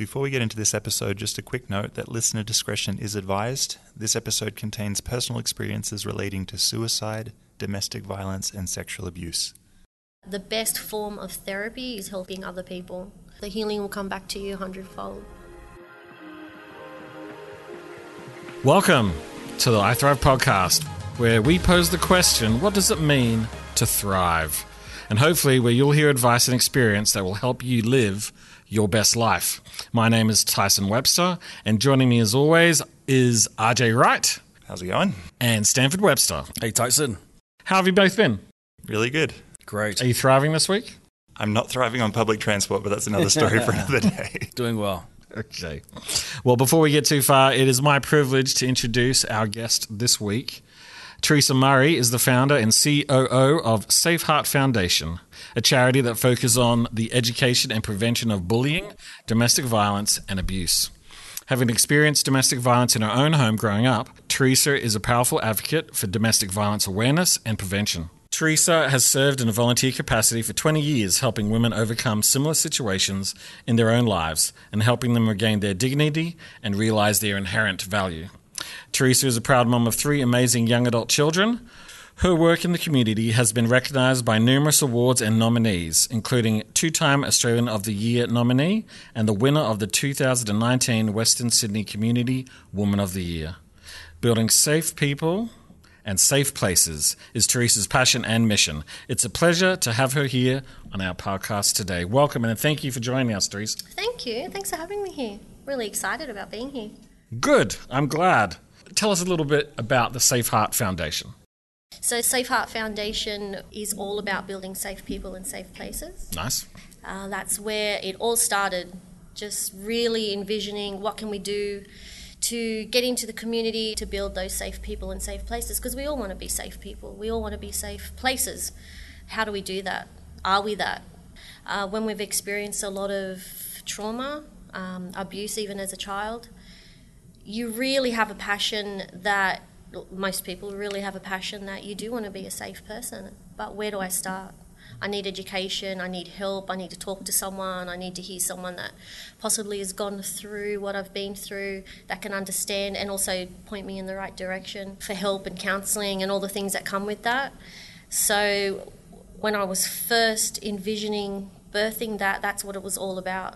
Before we get into this episode, just a quick note that listener discretion is advised. This episode contains personal experiences relating to suicide, domestic violence, and sexual abuse. The best form of therapy is helping other people. The healing will come back to you a hundredfold. Welcome to the iThrive podcast, where we pose the question what does it mean to thrive? And hopefully, where you'll hear advice and experience that will help you live your best life. My name is Tyson Webster, and joining me as always is RJ Wright How's it going? and Stanford Webster. Hey Tyson. How have you both been? Really good. Great. Are you thriving this week? I'm not thriving on public transport, but that's another story for another day. Doing well. Okay. Well, before we get too far, it is my privilege to introduce our guest this week. Terrisa Murray is the founder and COO of Safeheart Foundation, a charity that focuses on the education and prevention of bullying, domestic violence, and abuse. Having experienced domestic violence in her own home growing up, Terrisa is a powerful advocate for domestic violence awareness and prevention. Terrisa has served in a volunteer capacity for 20 years, helping women overcome similar situations in their own lives and helping them regain their dignity and realize their inherent value. Terrisa is a proud mom of three amazing young adult children. Her work in the community has been recognised by numerous awards and nominees, including two time Australian of the Year nominee and the winner of the 2019 Western Sydney Community Woman of the Year. Building safe people and safe places is Terrisa's passion and mission. It's a pleasure to have her here on our podcast today. Welcome and thank you for joining us, Terrisa. Thank you. Thanks for having me here. Really excited about being here. Good, I'm glad. Tell us a little bit about the Safeheart Foundation. So, Safeheart Foundation is all about building safe people and safe places. Nice. Uh, that's where it all started. Just really envisioning what can we do to get into the community to build those safe people and safe places because we all want to be safe people. We all want to be safe places. How do we do that? Are we that? Uh, when we've experienced a lot of trauma, um, abuse, even as a child, you really have a passion that most people really have a passion that you do want to be a safe person. But where do I start? I need education, I need help, I need to talk to someone, I need to hear someone that possibly has gone through what I've been through that can understand and also point me in the right direction for help and counselling and all the things that come with that. So when I was first envisioning birthing that, that's what it was all about.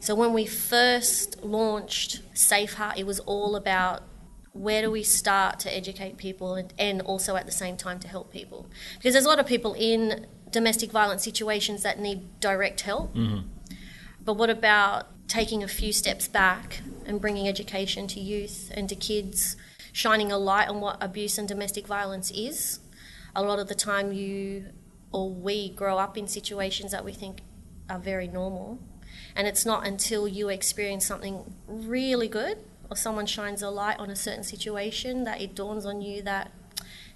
So when we first launched Safeheart, it was all about where do we start to educate people and, and also at the same time to help people. Because there's a lot of people in domestic violence situations that need direct help. Mm-hmm. But what about taking a few steps back and bringing education to youth and to kids shining a light on what abuse and domestic violence is? A lot of the time you or we grow up in situations that we think are very normal and it's not until you experience something really good or someone shines a light on a certain situation that it dawns on you that,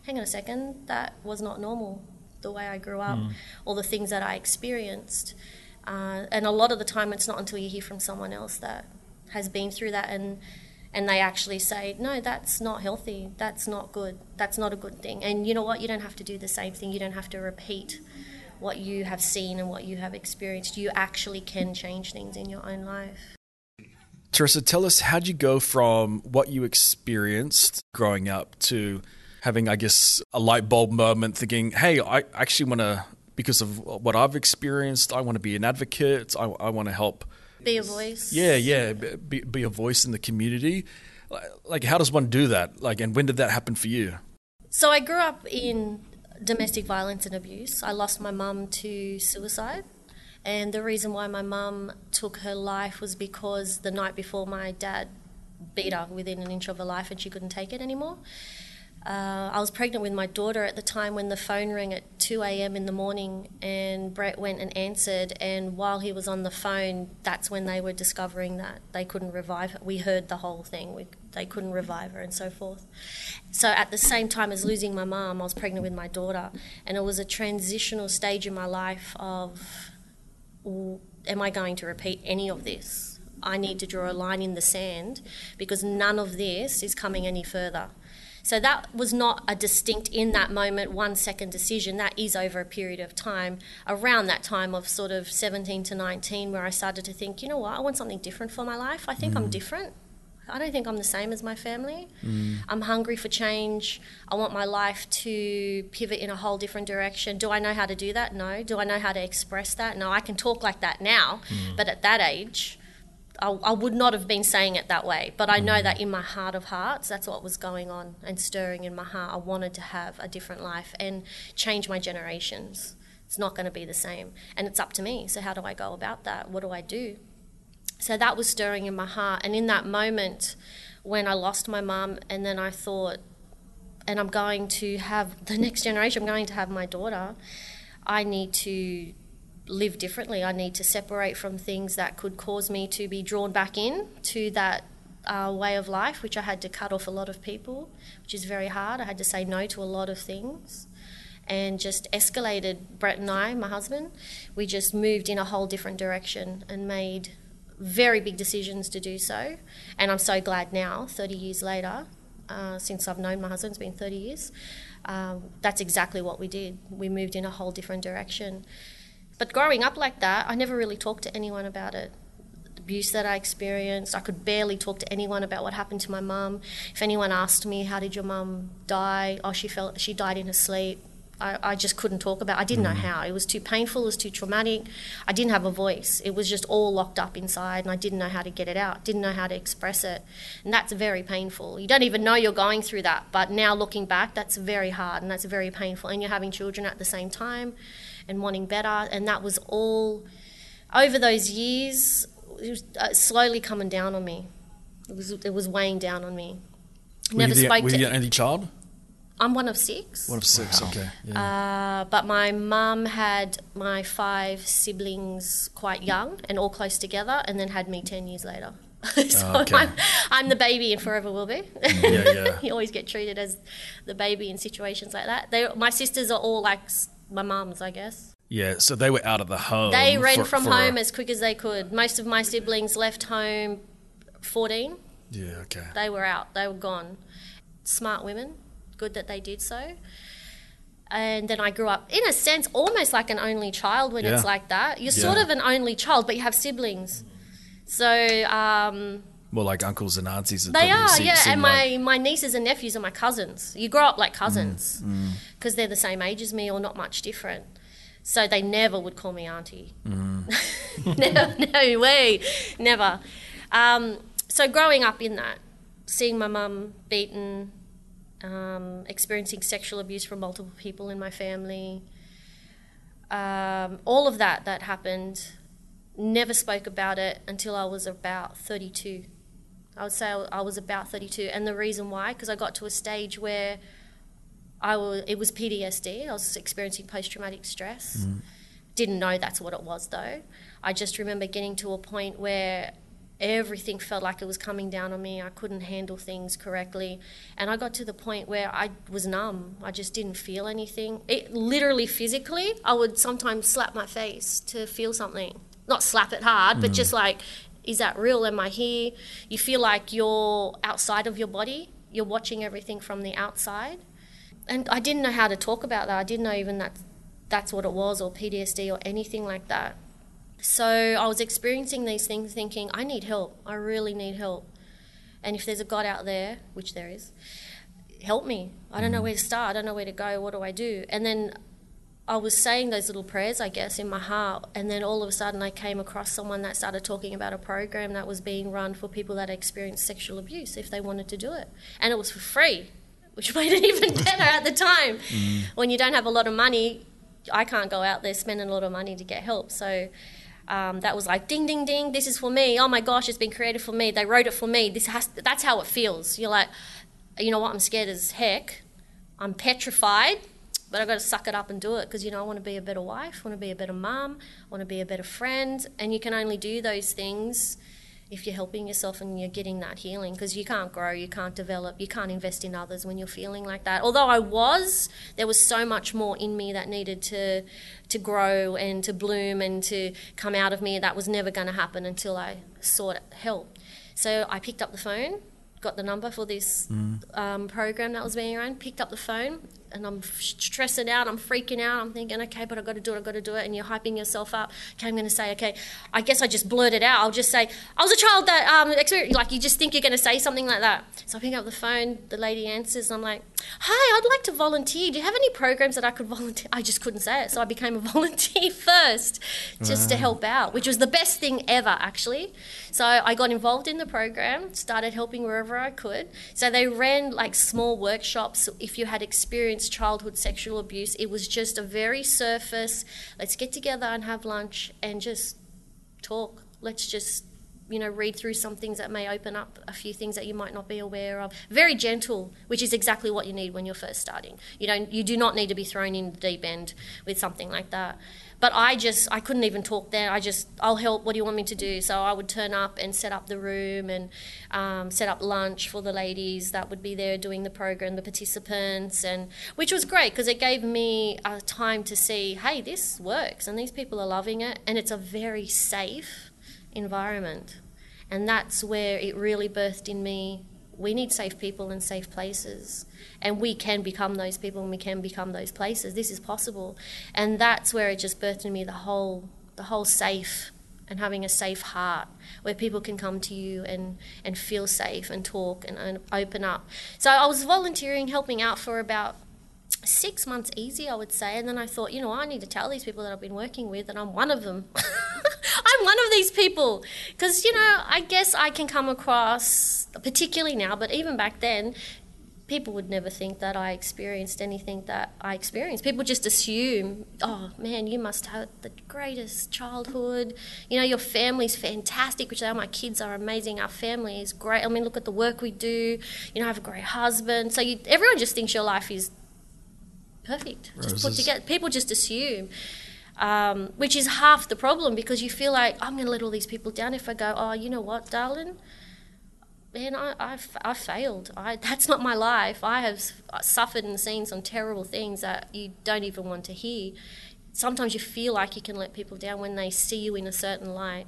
hang on a second, that was not normal the way I grew up or the things that I experienced. Uh, and a lot of the time, it's not until you hear from someone else that has been through that and and they actually say, no, that's not healthy. That's not good. That's not a good thing. And you know what? You don't have to do the same thing. You don't have to repeat what you have seen and what you have experienced. You actually can change things in your own life. Terrisa, tell us how'd you go from what you experienced growing up to having, I guess, a light bulb moment thinking, hey, I actually want to, because of what I've experienced, I want to be an advocate. I, I want to help. Be a voice. Yeah, yeah, be, be a voice in the community. Like, how does one do that? Like, and when did that happen for you? So I grew up in domestic violence and abuse. I lost my mum to suicide. And the reason why my mum took her life was because the night before my dad beat her within an inch of her life and she couldn't take it anymore. Uh, I was pregnant with my daughter at the time when the phone rang at 2 a.m. in the morning, and Brett went and answered. And while he was on the phone, that's when they were discovering that they couldn't revive her. We heard the whole thing, we, they couldn't revive her, and so forth. So, at the same time as losing my mum, I was pregnant with my daughter, and it was a transitional stage in my life of am I going to repeat any of this? I need to draw a line in the sand because none of this is coming any further. So that was not a distinct in that moment one second decision. That is over a period of time, around that time of sort of 17 to 19, where I started to think, you know what, I want something different for my life. I think mm. I'm different. I don't think I'm the same as my family. Mm. I'm hungry for change. I want my life to pivot in a whole different direction. Do I know how to do that? No. Do I know how to express that? No. I can talk like that now, mm. but at that age, I, I, would not have been saying it that way. But I know mm. that in my heart of hearts, that's what was going on and stirring in my heart. I wanted to have a different life and change my generations. It's not going to be the same. And it's up to me. So, how do I go about that? What do I do? So that was stirring in my heart. And in that moment, when I lost my mum, and then I thought, and I'm going to have the next generation, I'm going to have my daughter, I need to live differently. I need to separate from things that could cause me to be drawn back in to that uh, way of life, which I had to cut off a lot of people, which is very hard. I had to say no to a lot of things and just escalated. Brett and I, my husband, we just moved in a whole different direction and made very big decisions to do so. And I'm so glad now, 30 years later, uh, since I've known my husband, it's been 30 years, um, that's exactly what we did. We moved in a whole different direction. But growing up like that, I never really talked to anyone about it. The abuse that I experienced, I could barely talk to anyone about what happened to my mum. If anyone asked me, "How did your mum die?" Oh, she felt she died in her sleep. I, I just couldn't talk about. It. I didn't mm. know how. It was too painful. It was too traumatic. I didn't have a voice. It was just all locked up inside, and I didn't know how to get it out. Didn't know how to express it, and that's very painful. You don't even know you're going through that, but now looking back, that's very hard and that's very painful. And you're having children at the same time, and wanting better, and that was all over those years. It was uh, slowly coming down on me. It was it was weighing down on me. Never were you the, spoke were to. you the only child? I'm one of six. One of six, wow. okay. Yeah. Uh, but my mum had my five siblings quite young and all close together, and then had me 10 years later. so oh, okay. I'm, I'm, the baby and forever will be. Yeah, yeah. you always get treated as the baby in situations like that. They, my sisters are all like my mums, I guess. Yeah, so they were out of the home. They ran for, from for home a... as quick as they could. Most of my siblings left home 14. Yeah, okay. They were out, they were gone. Smart women good that they did so. And then I grew up, in a sense, almost like an only child when yeah. it's like that. You're yeah. sort of an only child, but you have siblings. So, um, more like uncles and aunties. They are, seem, yeah. Seem and my, like... my nieces and nephews are my cousins. You grow up like cousins because mm, mm. they're the same age as me or not much different. So they never would call me auntie. Mm. no, no way, never. Um, so growing up in that, seeing my mum beaten, um, experiencing sexual abuse from multiple people in my family. Um, all of that that happened, never spoke about it until I was about 32. I would say I was about 32, and the reason why, because I got to a stage where I was, it was PTSD. I was experiencing post-traumatic stress. Mm. Didn't know that's what it was though. I just remember getting to a point where everything felt like it was coming down on me. I couldn't handle things correctly. And I got to the point where I was numb. I just didn't feel anything. It literally physically, I would sometimes slap my face to feel something. Not slap it hard, mm. but just like, is that real? Am I here? You feel like you're outside of your body. You're watching everything from the outside. And I didn't know how to talk about that. I didn't know even that that's what it was or PTSD or anything like that. So I was experiencing these things thinking, I need help. I really need help. And if there's a God out there, which there is, help me. I don't know mm. where to start. I don't know where to go. What do I do? And then I was saying those little prayers, I guess, in my heart. And then all of a sudden, I came across someone that started talking about a program that was being run for people that experienced sexual abuse if they wanted to do it. And it was for free, which made it even better at the time. Mm. When you don't have a lot of money, I can't go out there spending a lot of money to get help. So um, that was like ding ding ding this is for me oh my gosh it's been created for me they wrote it for me this has that's how it feels you're like you know what i'm scared as heck i'm petrified but i've got to suck it up and do it because you know i want to be a better wife i want to be a better mom i want to be a better friend and you can only do those things if you're helping yourself and you're getting that healing because you can't grow, you can't develop, you can't invest in others when you're feeling like that. Although I was, there was so much more in me that needed to to grow and to bloom and to come out of me. That was never going to happen until I sought help. So I picked up the phone, got the number for this um, program that was being run, picked up the phone, and I'm stressing out, I'm freaking out, I'm thinking, okay, but I've got to do it, I've got to do it, and you're hyping yourself up. Okay, I'm going to say, okay, I guess I just blurted out. I'll just say, I was a child that, um, experience, like, you just think you're going to say something like that. So I pick up the phone, the lady answers, and I'm like, hi, I'd like to volunteer. Do you have any programs that I could volunteer? I just couldn't say it, so I became a volunteer first, just to help out, which was the best thing ever, actually. So I got involved in the program, started helping wherever I could. So they ran like small workshops if you had childhood sexual abuse. It was just a very surface, let's get together and have lunch and just talk. Let's just you know read through some things that may open up a few things that you might not be aware of very gentle which is exactly what you need when you're first starting you don't you do not need to be thrown in the deep end with something like that but I just I couldn't even talk then. I just I'll help. What do you want me to do? So I would turn up and set up the room and um, set up lunch for the ladies that would be there doing the program, the participants, and which was great because it gave me a time to see, hey, this works and these people are loving it, and it's a very safe environment, and that's where it really birthed in me. We need safe people and safe places and we can become those people and we can become those places. This is possible, and that's where it just birthed in me the whole the whole safe and having a safe heart where people can come to you and, and feel safe and talk and, and open up. So I was volunteering, helping out for about six months easy, I would say. And then I thought, you know, I need to tell these people that I've been working with, and I'm one of them. I'm one of these people. Because, you know, I guess I can come across, particularly now, but even back then, people would never think that I experienced anything that I experienced. People just assume, oh man, you must have the greatest childhood. You know, your family's fantastic, which they are. My kids are amazing. Our family is great. I mean, look at the work we do. You know, I have a great husband. So you, everyone just thinks your life is perfect, just put together. People just assume. Um, which is half the problem because you feel like I'm going to let all these people down if I go, oh, you know what, darling, man, I, I've, I've failed. I, that's not my life. I have suffered and seen some terrible things that you don't even want to hear. Sometimes you feel like you can let people down when they see you in a certain light.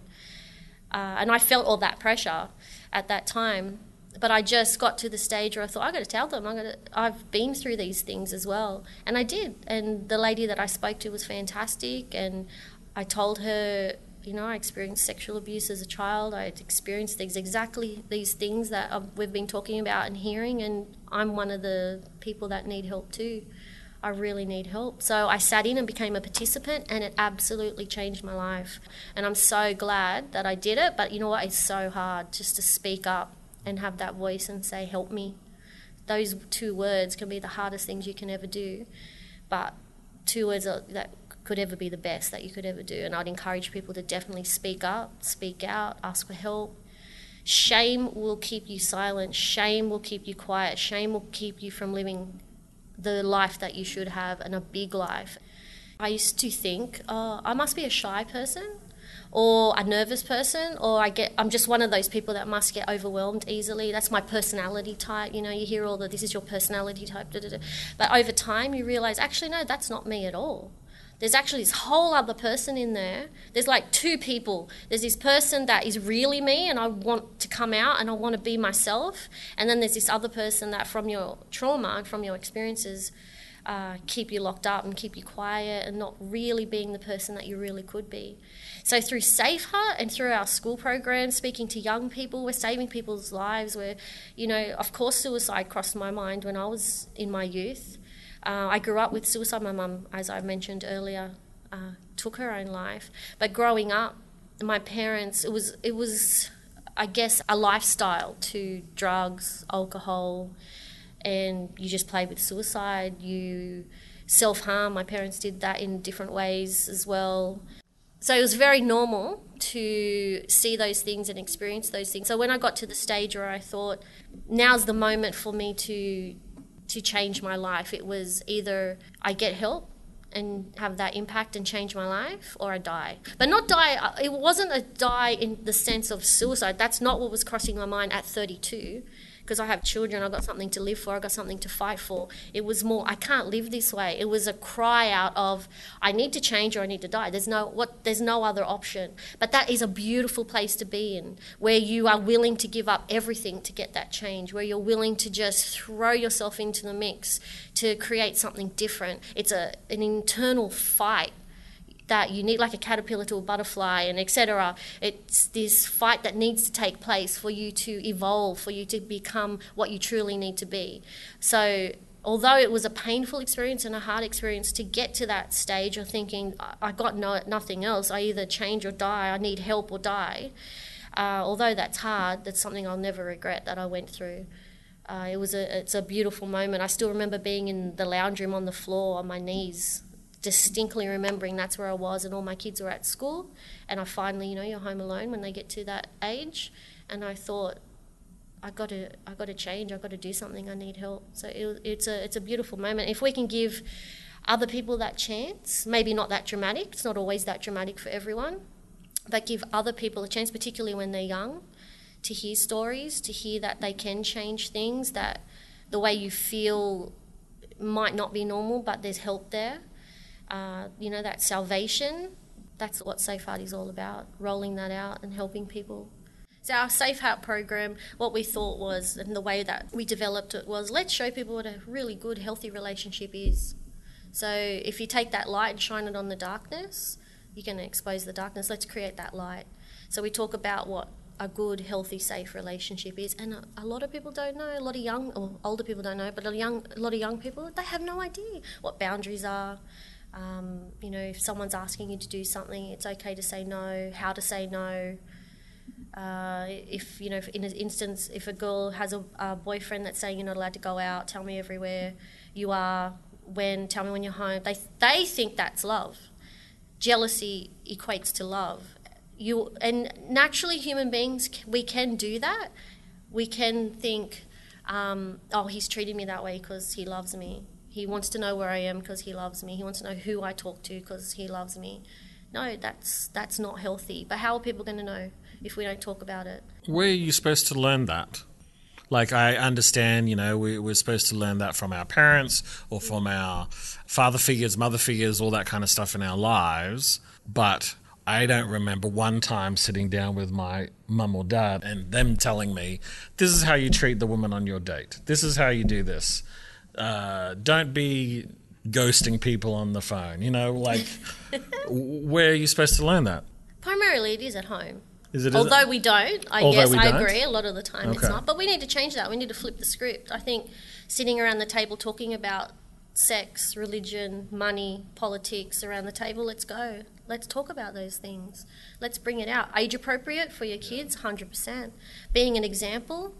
Uh, and I felt all that pressure at that time. But I just got to the stage where I thought, I've got to tell them. I got to, I've been through these things as well. And I did. And the lady that I spoke to was fantastic. And I told her you know, I experienced sexual abuse as a child. I experienced these exactly these things that uh, we've been talking about and hearing, and I'm one of the people that need help too. I really need help. So I sat in and became a participant, and it absolutely changed my life. And I'm so glad that I did it. But you know what? It's so hard just to speak up and have that voice and say, "Help me." Those two words can be the hardest things you can ever do, but two words that could ever be the best that you could ever do. And I'd encourage people to definitely speak up, speak out, ask for help. Shame will keep you silent. Shame will keep you quiet. Shame will keep you from living the life that you should have and a big life. I used to think, oh, I must be a shy person or a nervous person or I get I'm just one of those people that must get overwhelmed easily. That's my personality type. You know, you hear all the this is your personality type. Da, da, da. But over time you realize actually no, that's not me at all there's actually this whole other person in there. There's like two people. There's this person that is really me and I want to come out and I want to be myself. And then there's this other person that, from your trauma and from your experiences, uh, keep you locked up and keep you quiet and not really being the person that you really could be. So through Safeheart and through our school programs, speaking to young people, we're saving people's lives. Where, you know, of course, suicide crossed my mind when I was in my youth. Uh, I grew up with suicide. My mum, as I mentioned earlier, uh, took her own life. But growing up, my parents, it was it was, I guess, a lifestyle to drugs, alcohol, and you just played with suicide. You self harm. My parents did that in different ways as well. So it was very normal to see those things and experience those things. So when I got to the stage where I thought, now's the moment for me to to change my life. It was either I get help and have that impact and change my life or I die. But not die, uh, it wasn't a die in the sense of suicide. That's not what was crossing my mind at 32. Because I have children, I've got something to live for, I've got something to fight for. It was more, I can't live this way. It was a cry out of, I need to change or I need to die. There's no what there's no other option. But that is a beautiful place to be in, where you are willing to give up everything to get that change, where you're willing to just throw yourself into the mix to create something different. It's a an internal fight that you need like a caterpillar to a butterfly and etc it's this fight that needs to take place for you to evolve for you to become what you truly need to be. So although it was a painful experience and a hard experience to get to that stage of thinking i got no, nothing else. I either change or die. I need help or die uh, although that's hard that's something i'll never regret that i went through. Uh, it was a it's a beautiful moment. I still remember being in the lounge room on the floor on my knees, distinctly remembering that's where I was, and all my kids were at school. And I finally, you know, you're home alone when they get to that age, and I thought, I got to I got to change. I got to do something. I need help. So it, it's a it's a beautiful moment. If we can give other people that chance, maybe not that dramatic. It's not always that dramatic for everyone, but give other people a chance, particularly when they're young to hear stories, to hear that they can change things, that the way you feel might not be normal, but there's help there. Uh, you know, that salvation, that's what Safeheart is all about, rolling that out and helping people. So, our Safeheart program, what we thought was, and the way that we developed it was let's show people what a really good, healthy relationship is. So, if you take that light and shine it on the darkness, you're going to expose the darkness. Let's create that light. So, we talk about what a good, healthy, safe relationship is. And a, a, lot of people don't know. A lot of young or older people don't know, but a young, a lot of young people they have no idea what boundaries are. Um, you know, if someone's asking you to do something, it's okay to say no. How to say no. Uh, if you know, in an instance, if a girl has a, a boyfriend that's saying you're not allowed to go out, tell me everywhere you are. When tell me when you're home. They they think that's love. Jealousy equates to love you and naturally human beings we can do that we can think um, oh he's treating me that way because he loves me he wants to know where i am because he loves me he wants to know who i talk to because he loves me no that's that's not healthy but how are people going to know if we don't talk about it where are you supposed to learn that like I understand, you know, we, we're supposed to learn that from our parents or from our father figures, mother figures, all that kind of stuff in our lives. But I don't remember one time sitting down with my mum or dad and them telling me, this is how you treat the woman on your date. This is how you do this. Uh, don't be ghosting people on the phone. You know, like, where are you supposed to learn that? Primarily, it is at home. Is it? Although is it? we don't, I Although guess I don't? agree. A lot of the time, it's not. But we need to change that. We need to flip the script. I think sitting around the table talking about sex, religion, money, politics around the table. Let's go. Let's talk about those things. Let's bring it out. Age appropriate for your kids, hundred percent. Being an example,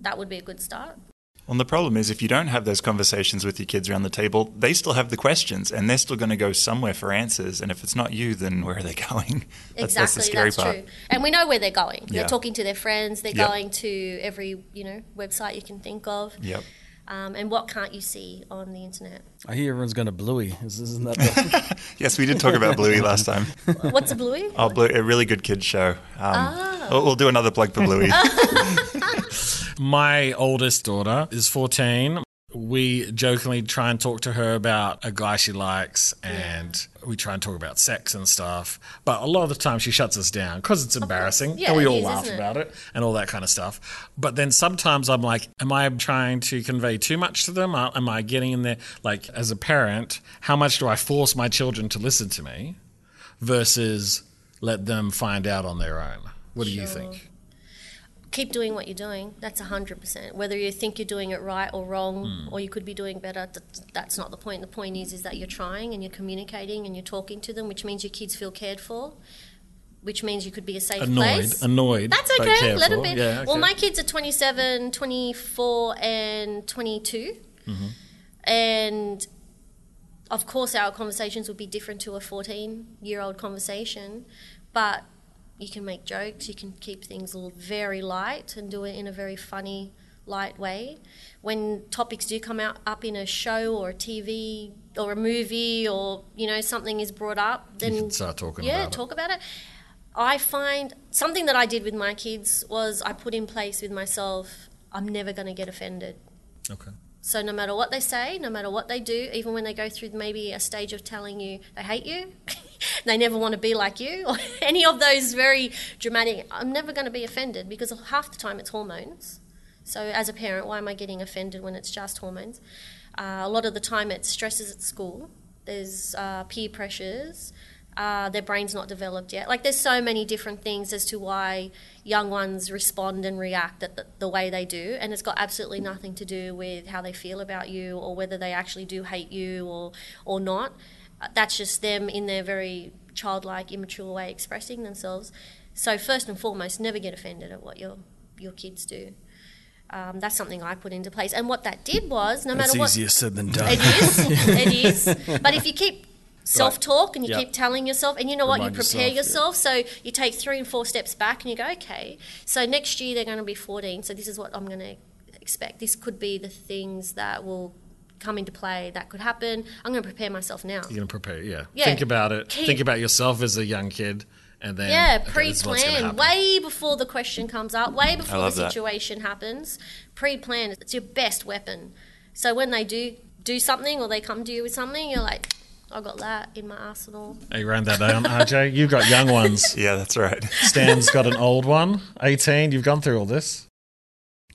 that would be a good start. Well, the problem is if you don't have those conversations with your kids around the table, they still have the questions and they're still going to go somewhere for answers. And if it's not you, then where are they going? That's, that's the exactly, scary that's, part. true. And we know where they're going. Yeah. They're talking to their friends. They're Yep. going to every you know website you can think of. Yep. Um, and what can't you see on the internet? I hear everyone's going to Bluey. Is- Isn't that the, Yes, we did talk about Bluey last time. What's a bluey? Oh, Blue, a really good kids show. Um, Ah. we'll, we'll do another plug for Bluey. My oldest daughter is 14. We jokingly try and talk to her about a guy she likes and we try and talk about sex and stuff. But a lot of the time she shuts us down because it's embarrassing Yeah, and we all is, laugh it? about it and all that kind of stuff. But then sometimes I'm like, am I trying to convey too much to them? Am I getting in there? Like, as a parent, how much do I force my children to listen to me versus let them find out on their own? What do you think? Keep doing what you're doing. That's 100%. Whether you think you're doing it right or wrong, Hmm. or you could be doing better, that's not the point. The point is, is that you're trying and you're communicating and you're talking to them, which means your kids feel cared for, which means you could be a safe Annoyed, place. annoyed. That's okay. Let them be. Yeah, Well, my kids are 27, 24, and 22. Mm-hmm. And of course, our conversations would be different to a 14 year old conversation, but you can make jokes, you can keep things very light and do it in a very funny, light way. When topics do come out up in a show or a TV or a movie or you know something is brought up, then can start talking yeah, about it. talk about it. I find something that I did with my kids was I put in place with myself. I'm never going to get offended. Okay. So no matter what they say, no matter what they do, even when they go through maybe a stage of telling you they hate you, they never want to be like you, or any of those very dramatic, I'm never going to be offended because half the time it's hormones. So as a parent, why am I getting offended when it's just hormones? Uh, a lot of the time it's stresses at school. There's uh, peer pressures. Uh, their brain's not developed yet. Like there's so many different things as to why young ones respond and react the, the, way they do, and it's got absolutely nothing to do with how they feel about you or whether they actually do hate you or or not. Uh, that's just them in their very childlike, immature way expressing themselves. So first and foremost, never get offended at what your your kids do. Um, that's something I put into place. And what that did was, no That's matter what, easier said than done. it is, it is. But if you keep self talk and you Yep. keep telling yourself, and you know what, you prepare yourself, yourself. So you take three and four steps back, and you go, okay. So next year they're going to be fourteen. So this is what I'm going to expect. This could be the things that will come into play. That could happen. I'm going to prepare myself now. You're gonna prepare. Yeah. Yeah. Think about it. Keep- Think about yourself as a young kid, and then Yeah, okay, this is what's gonna pre-plan way before the question comes up, way before the love that. situation happens. Pre-plan, it's your best weapon. So when they do do something or they come to you with something, you're like, I've got that in my arsenal. Hey, you ran that down, RJ. You've got young ones. Yeah, that's right. Stan's got an old one, 18. You've gone through all this.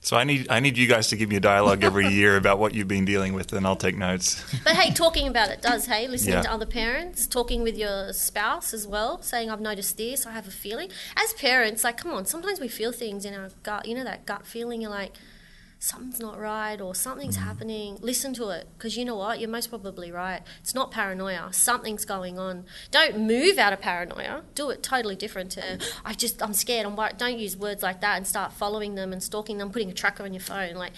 So I need I need you guys to give me a dialogue every year about what you've been dealing with, and I'll take notes. But hey, talking about it does, hey, listening Yeah. to other parents, talking with your spouse as well, saying, I've noticed this, I have a feeling. As parents, like, come on, sometimes we feel things in our gut, you know, that gut feeling, you're like, something's not right or something's mm. happening. Listen to it, because you know what? You're most probably right. It's not paranoia, something's going on. Don't move out of paranoia, do it totally different to, I just, I'm scared, I'm worried. Don't use words like that and start following them and stalking them, putting a tracker on your phone. Like,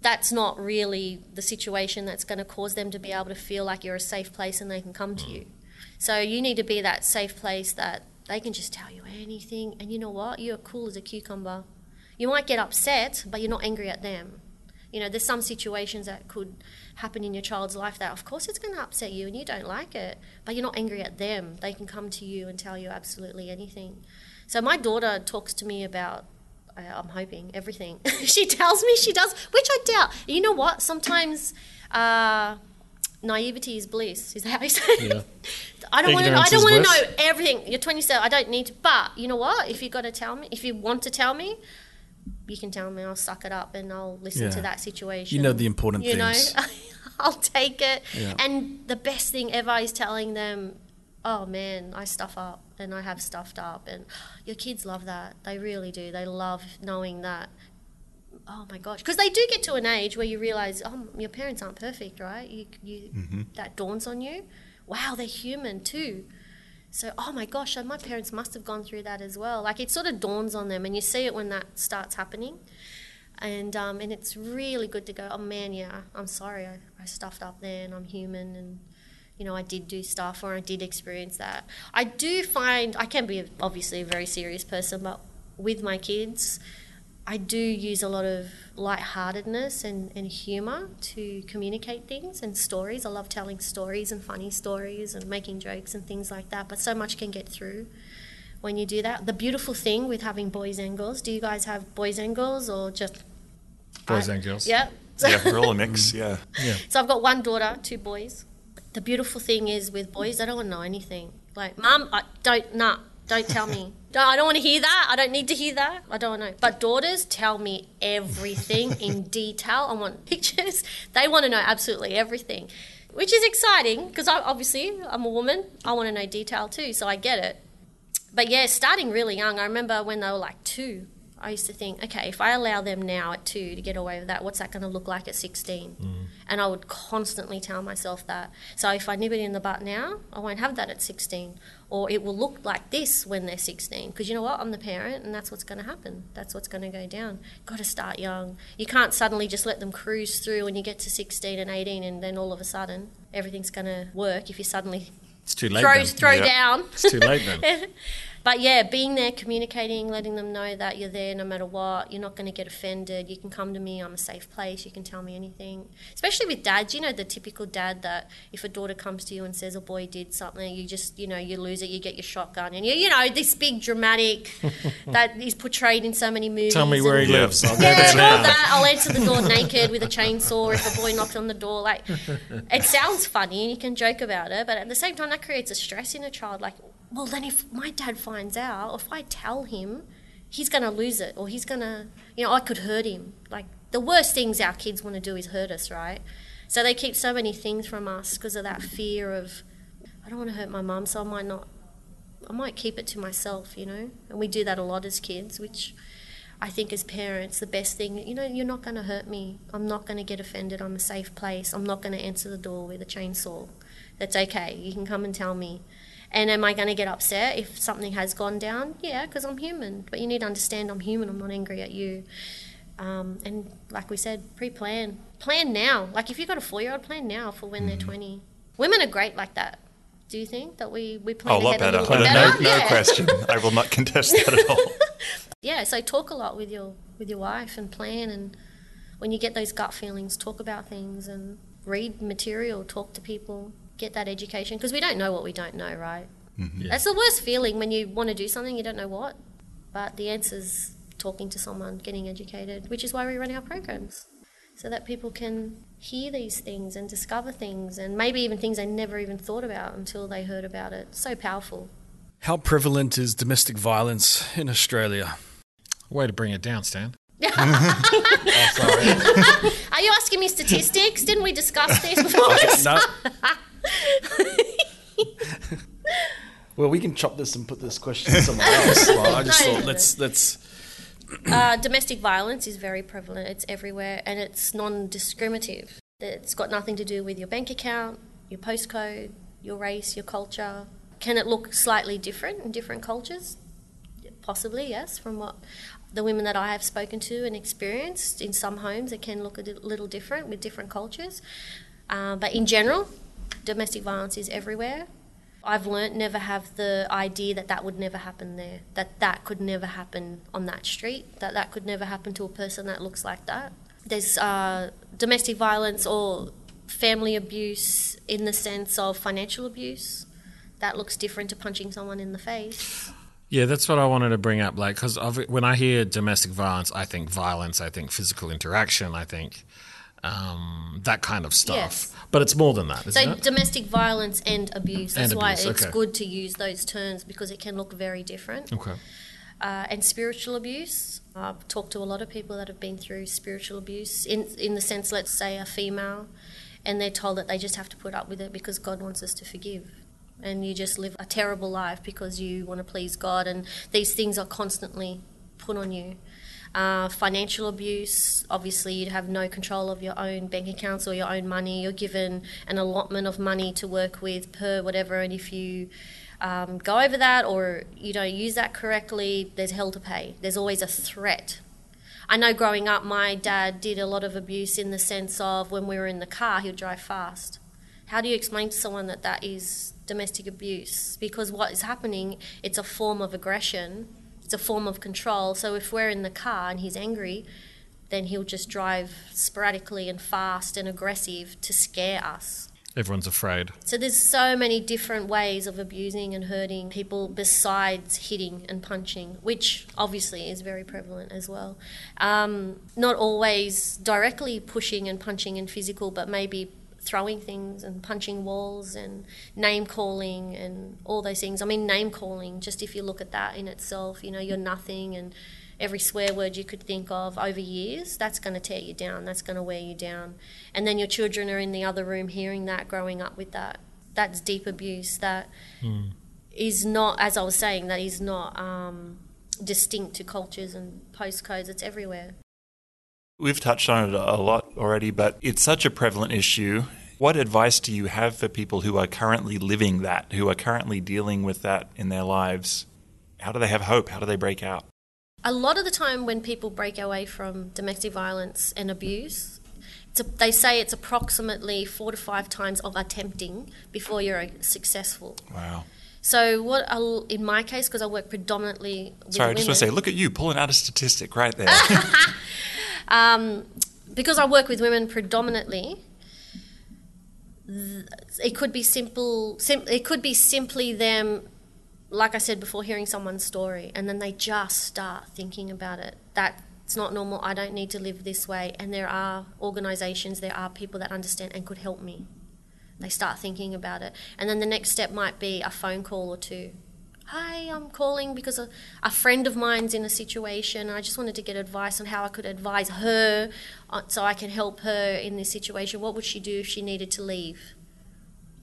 that's not really the situation that's going to cause them to be able to feel like you're a safe place and they can come to mm. you. So you need to be that safe place that they can just tell you anything. And you know what? You're cool as a cucumber. You might get upset, but you're not angry at them. You know, there's some situations that could happen in your child's life that, of course, it's going to upset you and you don't like it, but you're not angry at them. They can come to you and tell you absolutely anything. So my daughter talks to me about I- I'm hoping everything. she tells me she does, which I doubt. You know what? Sometimes uh, naivety is bliss. Is that how you say? it? Yeah. I don't want to. I don't want to know everything. You're 27. I don't need to. But you know what? If you got to tell me, if you want to tell me, you can tell me. I'll suck it up and I'll listen Yeah. to that situation. You know the important you things. You know, I'll take it. Yeah. And the best thing ever is telling them, "Oh man, I stuff up and I have stuffed up." And your kids love that. They really do. They love knowing that. Oh my gosh, because they do get to an age where you realize, oh, your parents aren't perfect, right? You, you mm-hmm. that dawns on you. Wow, they're human too. So, oh my gosh, my parents must have gone through that as well. Like it sort of dawns on them, and you see it when that starts happening. And um, and it's really good to go. Oh man, yeah, I'm sorry, I, I stuffed up there, and I'm human, and you know I did do stuff, or I did experience that. I do find I can be obviously a very serious person, but with my kids, I do use a lot of lightheartedness and, and humour to communicate things and stories. I love telling stories and funny stories and making jokes and things like that, but so much can get through when you do that. The beautiful thing with having boys and girls, do you guys have boys and girls or just. Boys I- and girls. Yeah. yeah, we're all a mix. Yeah. yeah. So I've got one daughter, two boys. The beautiful thing is with boys, they don't want to know anything. Like, mum, I don't, nah, don't tell me. I don't want to hear that. I don't need to hear that. I don't know. But daughters tell me everything in detail. I want pictures. They want to know absolutely everything, which is exciting because I, obviously I'm a woman. I want to know detail too, so I get it. But yeah, starting really young, I remember when they were like two, I used to think, okay, if I allow them now at two to get away with that, what's that going to look like at 16? Mm. And I would constantly tell myself that. So if I nib it in the butt now, I won't have that at 16. Or it will look like this when they're 16. Because you know what? I'm the parent, and that's what's going to happen. That's what's going to go down. Got to start young. You can't suddenly just let them cruise through when you get to 16 and 18, and then all of a sudden everything's going to work if you suddenly It's too late. throw, then. throw down. It's too late then. but yeah, being there, communicating, letting them know that you're there no matter what. You're not going to get offended. You can come to me. I'm a safe place. You can tell me anything. Especially with dads, you know, the typical dad that if a daughter comes to you and says a boy did something, you just, you know, you lose it. You get your shotgun, and you, you know, this big dramatic that is portrayed in so many movies. Tell me where he lives. I'll yeah, there all now. that. I'll answer the door naked with a chainsaw if a boy knocks on the door. Like, it sounds funny and you can joke about it, but at the same time, that creates a stress in a child. Like, well, then if my dad finds out, or if I tell him, he's going to lose it, or he's going to, you know, I could hurt him. Like, the worst things our kids want to do is hurt us, right? So they keep so many things from us because of that fear of, I don't want to hurt my mum, so I might not, I might keep it to myself, you know? And we do that a lot as kids, which I think as parents, the best thing, you know, you're not going to hurt me. I'm not going to get offended. I'm a safe place. I'm not going to answer the door with a chainsaw. That's okay. You can come and tell me. And am I going to get upset if something has gone down? Yeah, because I'm human. But you need to understand I'm human. I'm not angry at you. Um, and like we said, pre-plan. Plan now. Like if you've got a four-year-old, plan now for when they're 20. Women are great like that. Do you think that we we plan Oh, a lot better. a little No, no Yeah. question. I will not contest that at all. Yeah, so talk a lot with your with your wife and plan and when you get those gut feelings, talk about things and read material, talk to people, get that education because we don't know what we don't know, right? Mm-hmm. That's the worst feeling when you want to do something you don't know what. But the answer's talking to someone, getting educated, which is why we run our programs. So that people can hear these things and discover things and maybe even things they never even thought about until they heard about it. So powerful. How prevalent is domestic violence in Australia? Way to bring it down, Stan. Oh, Are you asking me statistics? Didn't we discuss this before? No. Well, we can chop this and put this question to someone else. Well, I just thought let's let's uh, domestic violence is very prevalent. It's everywhere and it's non discriminative. It's got nothing to do with your bank account, your postcode, your race, your culture. Can it look slightly different in different cultures? Possibly, yes. From what the women that I have spoken to and experienced, in some homes it can look a little different with different cultures. Uh, but in general, domestic violence is everywhere. I've learnt never have the idea that that would never happen there, that that could never happen on that street, that that could never happen to a person that looks like that. There's uh, domestic violence or family abuse in the sense of financial abuse. That looks different to punching someone in the face. Yeah, that's what I wanted to bring up. Like, because when I hear domestic violence, I think violence, I think physical interaction, I think um, that kind of stuff. Yes. But it's more than that, isn't So it? domestic violence and abuse. That's And why abuse, it's okay. good to use those terms because it can look very different. Okay. uh, and spiritual abuse. I've talked to a lot of people that have been through spiritual abuse in in the sense, let's say, a female, and they're told that they just have to put up with it because God wants us to forgive. And you just live a terrible life because you want to please God, and these things are constantly put on you. Uh, financial abuse, obviously, you'd have no control of your own bank accounts or your own money. You're given an allotment of money to work with per whatever, and if you um, go over that or you don't use that correctly, there's hell to pay. There's always a threat. I know growing up, my dad did a lot of abuse in the sense of when we were in the car, he would drive fast. How do you explain to someone that that is domestic abuse? Because what is happening, it's a form of aggression, it's a form of control. So if we're in the car and he's angry, then he'll just drive sporadically and fast and aggressive to scare us. Everyone's afraid. So there's so many different ways of abusing and hurting people besides hitting and punching, which obviously is very prevalent as well. Um, not always directly pushing and punching and physical, but maybe throwing things and punching walls and name calling and all those things. I mean, name calling, just if you look at that in itself, you know, you're nothing and every swear word you could think of over years, that's going to tear you down. That's going to wear you down. And then your children are in the other room hearing that, growing up with that. That's deep abuse. That is not, as I was saying, that is not um, distinct to cultures and postcodes. It's everywhere. We've touched on it a lot already, but it's such a prevalent issue. What advice do you have for people who are currently living that, who are currently dealing with that in their lives? How do they have hope? How do they break out? A lot of the time, when people break away from domestic violence and abuse, it's a, they say it's approximately four to five times of attempting before you're successful. Wow. So what I'll, in my case, because I work predominantly with Sorry, I just want to say, look at you pulling out a statistic right there. um, because I work with women predominantly, it could be simple. Sim- it could be simply them, like I said before, hearing someone's story, and then they just start thinking about it. That it's not normal. I don't need to live this way. And there are organisations, there are people that understand and could help me. They start thinking about it, and then the next step might be a phone call or two. Hi, I'm calling because a, a friend of mine's in a situation. I just wanted to get advice on how I could advise her uh, so I can help her in this situation. What would she do if she needed to leave?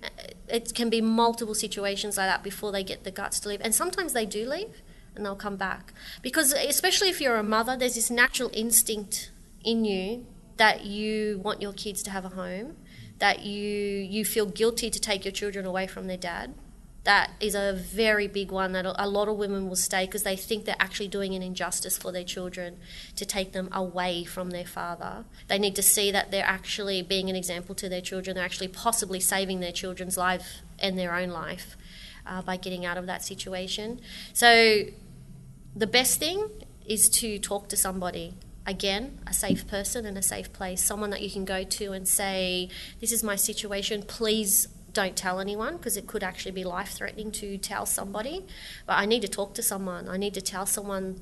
Uh, It can be multiple situations like that before they get the guts to leave. And sometimes they do leave and they'll come back. Because, especially if you're a mother, there's this natural instinct in you that you want your kids to have a home, that you, you feel guilty to take your children away from their dad that is a very big one that a lot of women will stay because they think they're actually doing an injustice for their children to take them away from their father. They need to see that they're actually being an example to their children. They're actually possibly saving their children's life and their own life uh, by getting out of that situation. So, the best thing is to talk to somebody. Again, a safe person and a safe place, someone that you can go to and say, This is my situation, please don't tell anyone because it could actually be life threatening to tell somebody. But I need to talk to someone. I need to tell someone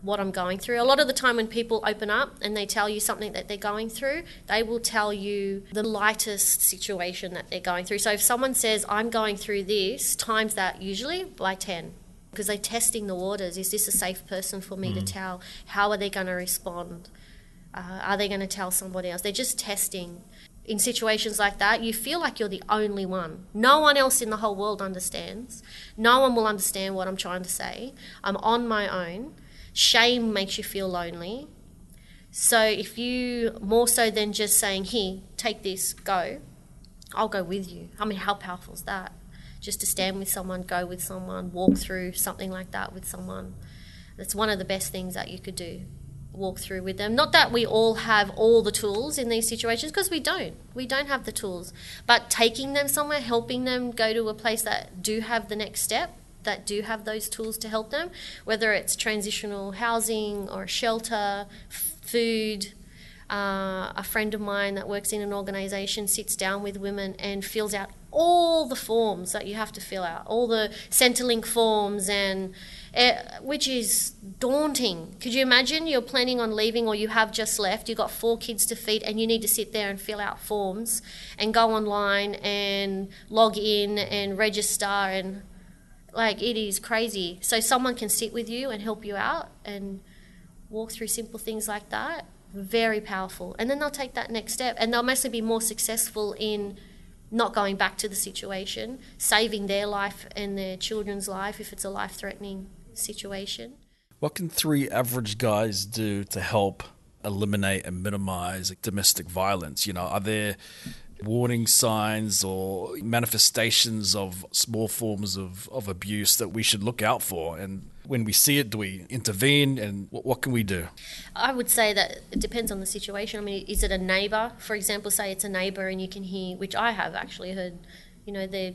what I'm going through. A lot of the time, when people open up and they tell you something that they're going through, they will tell you the lightest situation that they're going through. So if someone says, I'm going through this, times that usually by 10 because they're testing the waters. Is this a safe person for me to tell? How are they going to respond? Uh, are they going to tell somebody else? They're just testing in situations like that, you feel like you're the only one. No one else in the whole world understands. No one will understand what I'm trying to say. I'm on my own. Shame makes you feel lonely. So if you, more so than just saying, here, take this, go, I'll go with you. I mean, how powerful is that? Just to stand with someone, go with someone, walk through something like that with someone. That's one of the best things that you could do walk through with them. Not that we all have all the tools in these situations, because we don't. We don't have the tools. But taking them somewhere, helping them go to a place that do have the next step, that do have those tools to help them, whether it's transitional housing or shelter, food. Uh, a friend of mine that works in an organisation sits down with women and fills out all the forms that you have to fill out, all the Centrelink forms, and uh, which is daunting. Could you imagine you're planning on leaving or you have just left, you've got four kids to feed, and you need to sit there and fill out forms and go online and log in and register and like it is crazy. So someone can sit with you and help you out and walk through simple things like that. Very powerful. And then they'll take that next step and they'll mostly be more successful in not going back to the situation, saving their life and their children's life if it's a life threatening situation. What can three average guys do to help eliminate and minimize domestic violence? You know, are there warning signs or manifestations of small forms of, of abuse that we should look out for? And when we see it, do we intervene? And what, what can we do? I would say that it depends on the situation. I mean, is it a neighbour, for example? Say it's a neighbour and you can hear, which I have actually heard, you know, they're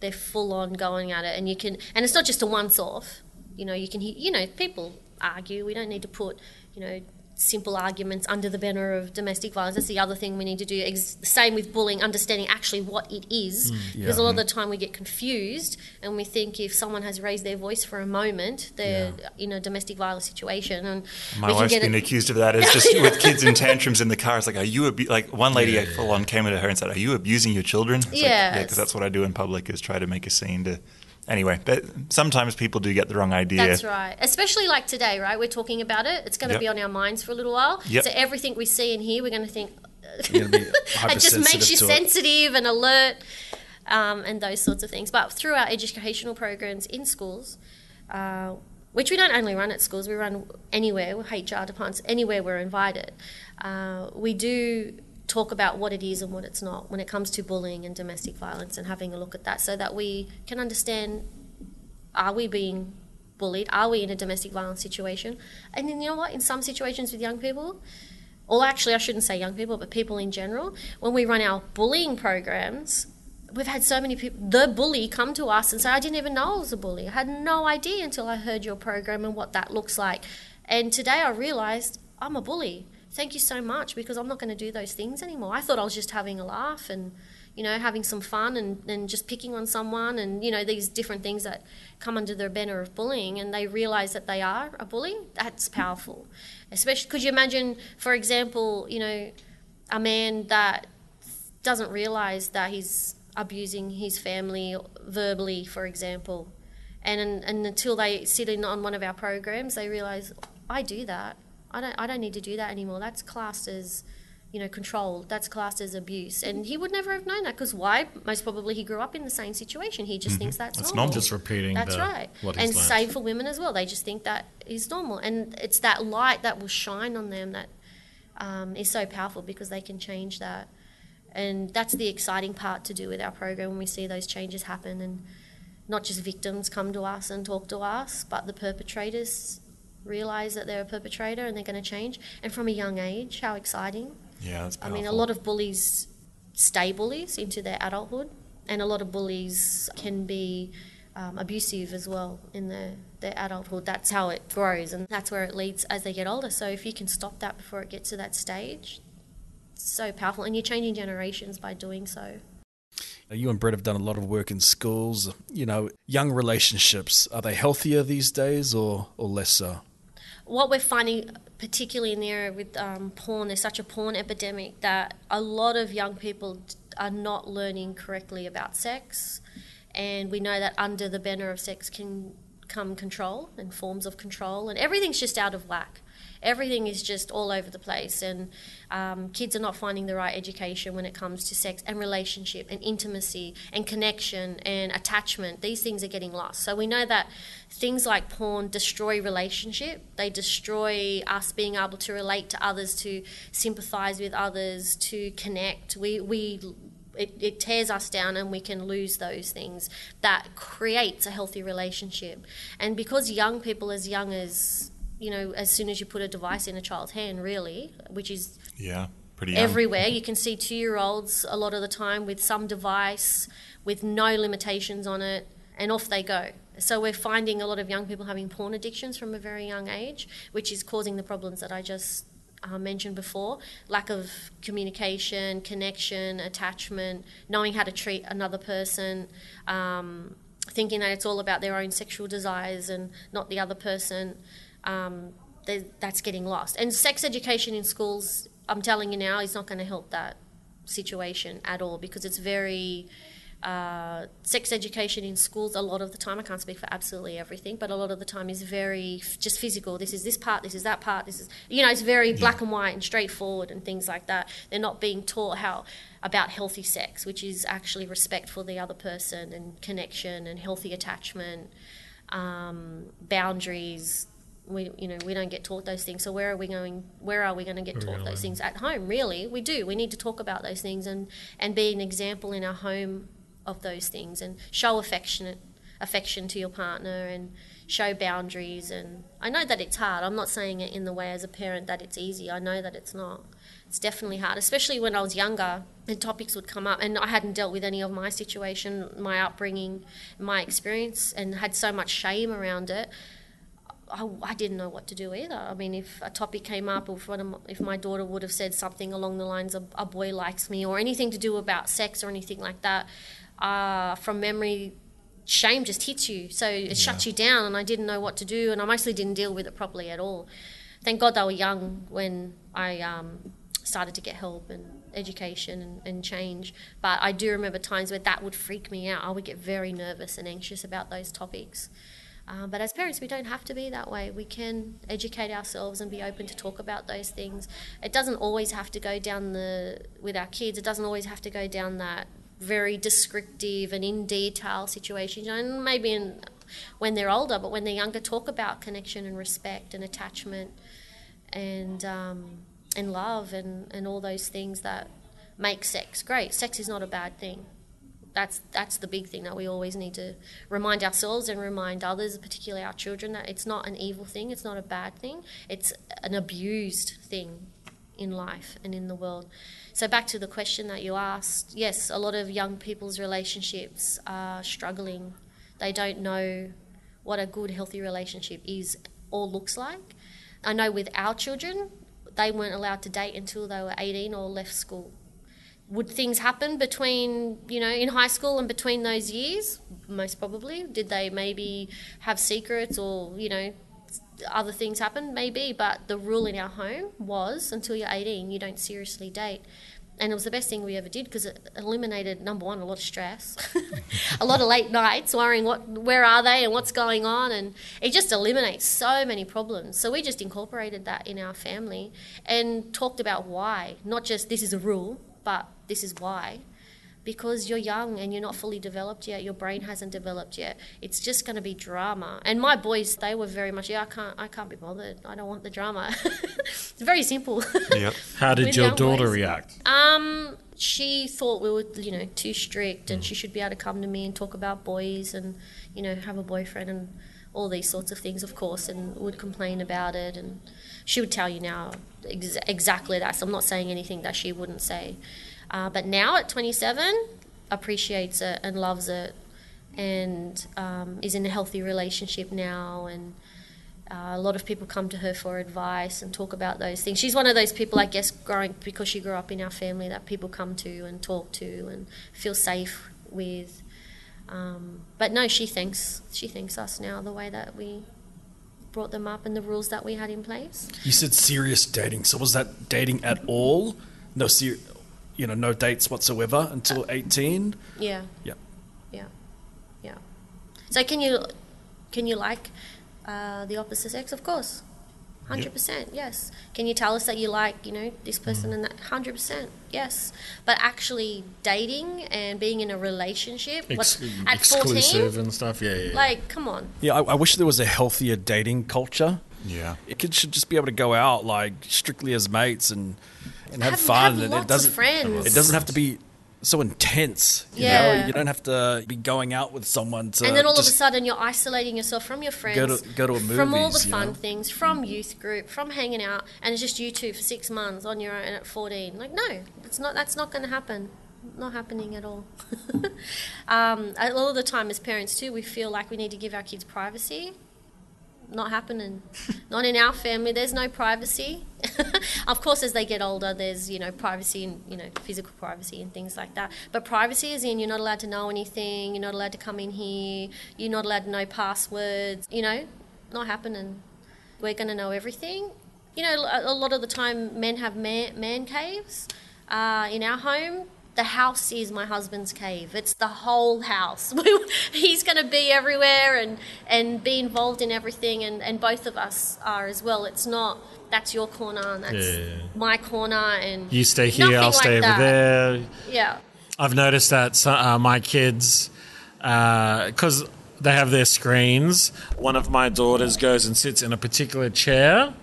they're full on going at it, and you can, and it's not just a once off. You know, you can hear, you know, people argue. We don't need to put, you know, simple arguments under the banner of domestic violence. That's the other thing we need to do. Ex- same with bullying, understanding actually what it is. Mm, because a lot of the mm. time we get confused and we think if someone has raised their voice for a moment, they're in a domestic violence situation. And My we can wife's get been it- accused of that. It's just with kids in tantrums in the car. It's like, are you abu-? like one lady full on came to her and said, "Are you abusing your children?" It's Yeah, yeah, it's- because that's what I do in public is try to make a scene to. Anyway, but sometimes people do get the wrong idea. That's right. Especially like today, right? We're talking about it. It's going to Yep. be on our minds for a little while. Yep. So everything we see and hear, we're going to think. You're gonna be it just makes you hypersensitive to it. sensitive and alert, um, and those sorts of things. But through our educational programs in schools, uh, which we don't only run at schools, we run anywhere, we HR departments, anywhere we're invited. Uh, we do talk about what it is and what it's not when it comes to bullying and domestic violence and having a look at that so that we can understand are we being bullied? Are we in a domestic violence situation? And then you know what? In some situations with young people, or actually, I shouldn't say young people, but people in general, when we run our bullying programs, we've had so many people, the bully, come to us and say, I didn't even know I was a bully. I had no idea until I heard your program and what that looks like. And today I realized I'm a bully. Thank you so much because I'm not going to do those things anymore. I thought I was just having a laugh and, you know, having some fun and, and just picking on someone and, you know, these different things that come under the banner of bullying and they realize that they are a bully. That's powerful. Especially, could you imagine, for example, you know, a man that doesn't realize that he's abusing his family verbally, for example. And, and until they sit in on one of our programs, they realize, I do that. I don't, I don't need to do that anymore. That's classed as, you know, control. That's classed as abuse. And he would never have known that because why? Most probably he grew up in the same situation. He just thinks that's, That's normal. normal. Just repeating That's the- right. and learnt. same for women as well. They just think that is normal. And it's that light that will shine on them that um, is so powerful because they can change that. And that's the exciting part to do with our program when we see those changes happen and not just victims come to us and talk to us, but the perpetrators realize that they're a perpetrator and they're going to change. And from a young age, how exciting. Yeah, that's I mean, a lot of bullies stay bullies into their adulthood, and a lot of bullies can be um, abusive as well in their, their adulthood. That's how it grows, and that's where it leads as they get older. So, if you can stop that before it gets to that stage, it's so powerful, and you're changing generations by doing so. You and Brett have done a lot of work in schools. You know, young relationships, are they healthier these days or, or less so? What we're finding, particularly in the area with um, porn, there's such a porn epidemic that a lot of young people are not learning correctly about sex. And we know that under the banner of sex can come control and forms of control, and everything's just out of whack. Everything is just all over the place, and um, kids are not finding the right education when it comes to sex and relationship and intimacy and connection and attachment. These things are getting lost. So we know that things like porn destroy relationship. They destroy us being able to relate to others, to sympathize with others, to connect. We we it, it tears us down and we can lose those things that creates a healthy relationship and because young people as young as you know as soon as you put a device in a child's hand really which is yeah, pretty everywhere. You can see two year olds a lot of the time with some device with no limitations on it, and off they go. So we're finding a lot of young people having porn addictions from a very young age, which is causing the problems that I just uh, mentioned before lack of communication, connection, attachment, knowing how to treat another person. Um, thinking that it's all about their own sexual desires and not the other person um, they- that's getting lost. And sex education in schools, I'm telling you now, is not going to help that situation at all because it's very. Uh, sex education in schools a lot of the time, I can't speak for absolutely everything, but a lot of the time is very f- just physical. This is this part, this is that part, this is, you know, it's very black and white and straightforward and things like that. They're not being taught how about healthy sex, which is actually respect for the other person and connection and healthy attachment, um, boundaries, we you know we don't get taught those things. So where are we going where are we going to get Where are we taught those things? At home really we do. We need to talk about those things and and be an example in our home of those things and show affectionate affection to your partner and show boundaries and I know that it's hard. I'm not saying it in the way as a parent that it's easy. I know that it's not. It's definitely hard especially when I was younger and topics would come up and I hadn't dealt with any of my situation my upbringing my experience and had so much shame around it I, I didn't know what to do either. I mean, if a topic came up, or if, my, if my daughter would have said something along the lines of "a boy likes me" or anything to do about sex or anything like that, uh, from memory, shame just hits you. So it shuts you down, and I didn't know what to do, and I mostly didn't deal with it properly at all. Thank God they were young when I um, started to get help and education and, and change. But I do remember times where that would freak me out. I would get very nervous and anxious about those topics. Um, but as parents, we don't have to be that way. We can educate ourselves and be open to talk about those things. It doesn't always have to go down the with our kids. It doesn't always have to go down that very descriptive and in detail situation. And maybe in, when they're older, but when they're younger, talk about connection and respect and attachment and um, and love and, and all those things that make sex great. Sex is not a bad thing that's that's the big thing that we always need to remind ourselves and remind others, particularly our children, that it's not an evil thing, it's not a bad thing, it's an abused thing. in life and in the world. So, back to the question that you asked yes, a lot of young people's relationships are struggling. They don't know what a good, healthy relationship is or looks like. I know with our children, they weren't allowed to date until they were 18 or left school. Would things happen between, you know, in high school and between those years? Most probably. Did they maybe have secrets or, you know, other things happen? Maybe. But the rule in our home was until you're 18, you don't seriously date and it was the best thing we ever did because it eliminated number one a lot of stress a lot of late nights worrying what where are they and what's going on and it just eliminates so many problems so we just incorporated that in our family and talked about why not just this is a rule but this is why because you're young and you're not fully developed yet your brain hasn't developed yet it's just going to be drama and my boys they were very much yeah i can't i can't be bothered i don't want the drama it's very simple Yep. How did your daughter boys. react? um she thought we were you know too strict and she should be able to come to me and talk about boys and you know have a boyfriend and all these sorts of things of course and would complain about it and she would tell you now ex- exactly that so i'm not saying anything that she wouldn't say uh, but now at 27, appreciates it and loves it and um, is in a healthy relationship now. And uh, a lot of people come to her for advice and talk about those things. She's one of those people, I guess, growing because she grew up in our family that people come to and talk to and feel safe with. Um, but no, she thinks she thinks us now the way that we brought them up and the rules that we had in place. You said serious dating. So was that dating at all? No ser- you know, no dates whatsoever until 18? Yeah. Yeah. Yeah, yeah. So can you can you like uh, the opposite sex? Of course, hundred percent. Yes. Can you tell us that you like you know this person mm. and that? Hundred percent. Yes. But actually dating and being in a relationship Ex- what, at exclusive fourteen, and stuff. Yeah, yeah. yeah. like come on. Yeah, I, I wish there was a healthier dating culture. Yeah. It could, should just be able to go out like strictly as mates and and have, Have- fun. have and lots it doesn't friends. It doesn't have to be so intense. You Yeah. know, you don't have to be going out with someone to and then all of a sudden you're isolating yourself from your friends, Go to- go to a from all the fun know? things, from youth group, from hanging out, and it's just you two for six months on your own at 14. Like, no, it's not. That's not going to happen. Not happening at all. um, a lot of the time, as parents too, we feel like we need to give our kids privacy. Not happening. not in our family. There's no privacy. of course, as they get older, there's you know privacy and you know physical privacy and things like that. But privacy is in you're not allowed to know anything. You're not allowed to come in here. You're not allowed to know passwords. You know, not happening. We're going to know everything. You know, a, lot of the time, men have man, man caves. Uh, in our home, the house is my husband's cave. It's the whole house. He's going to be everywhere and, and be involved in everything, and, and both of us are as well. It's not that's your corner and that's Yeah. my corner, and you stay here, I'll stay like over that. there. Yeah, I've noticed that uh, my kids, because they have their screens, one of my daughters goes and sits in a particular chair,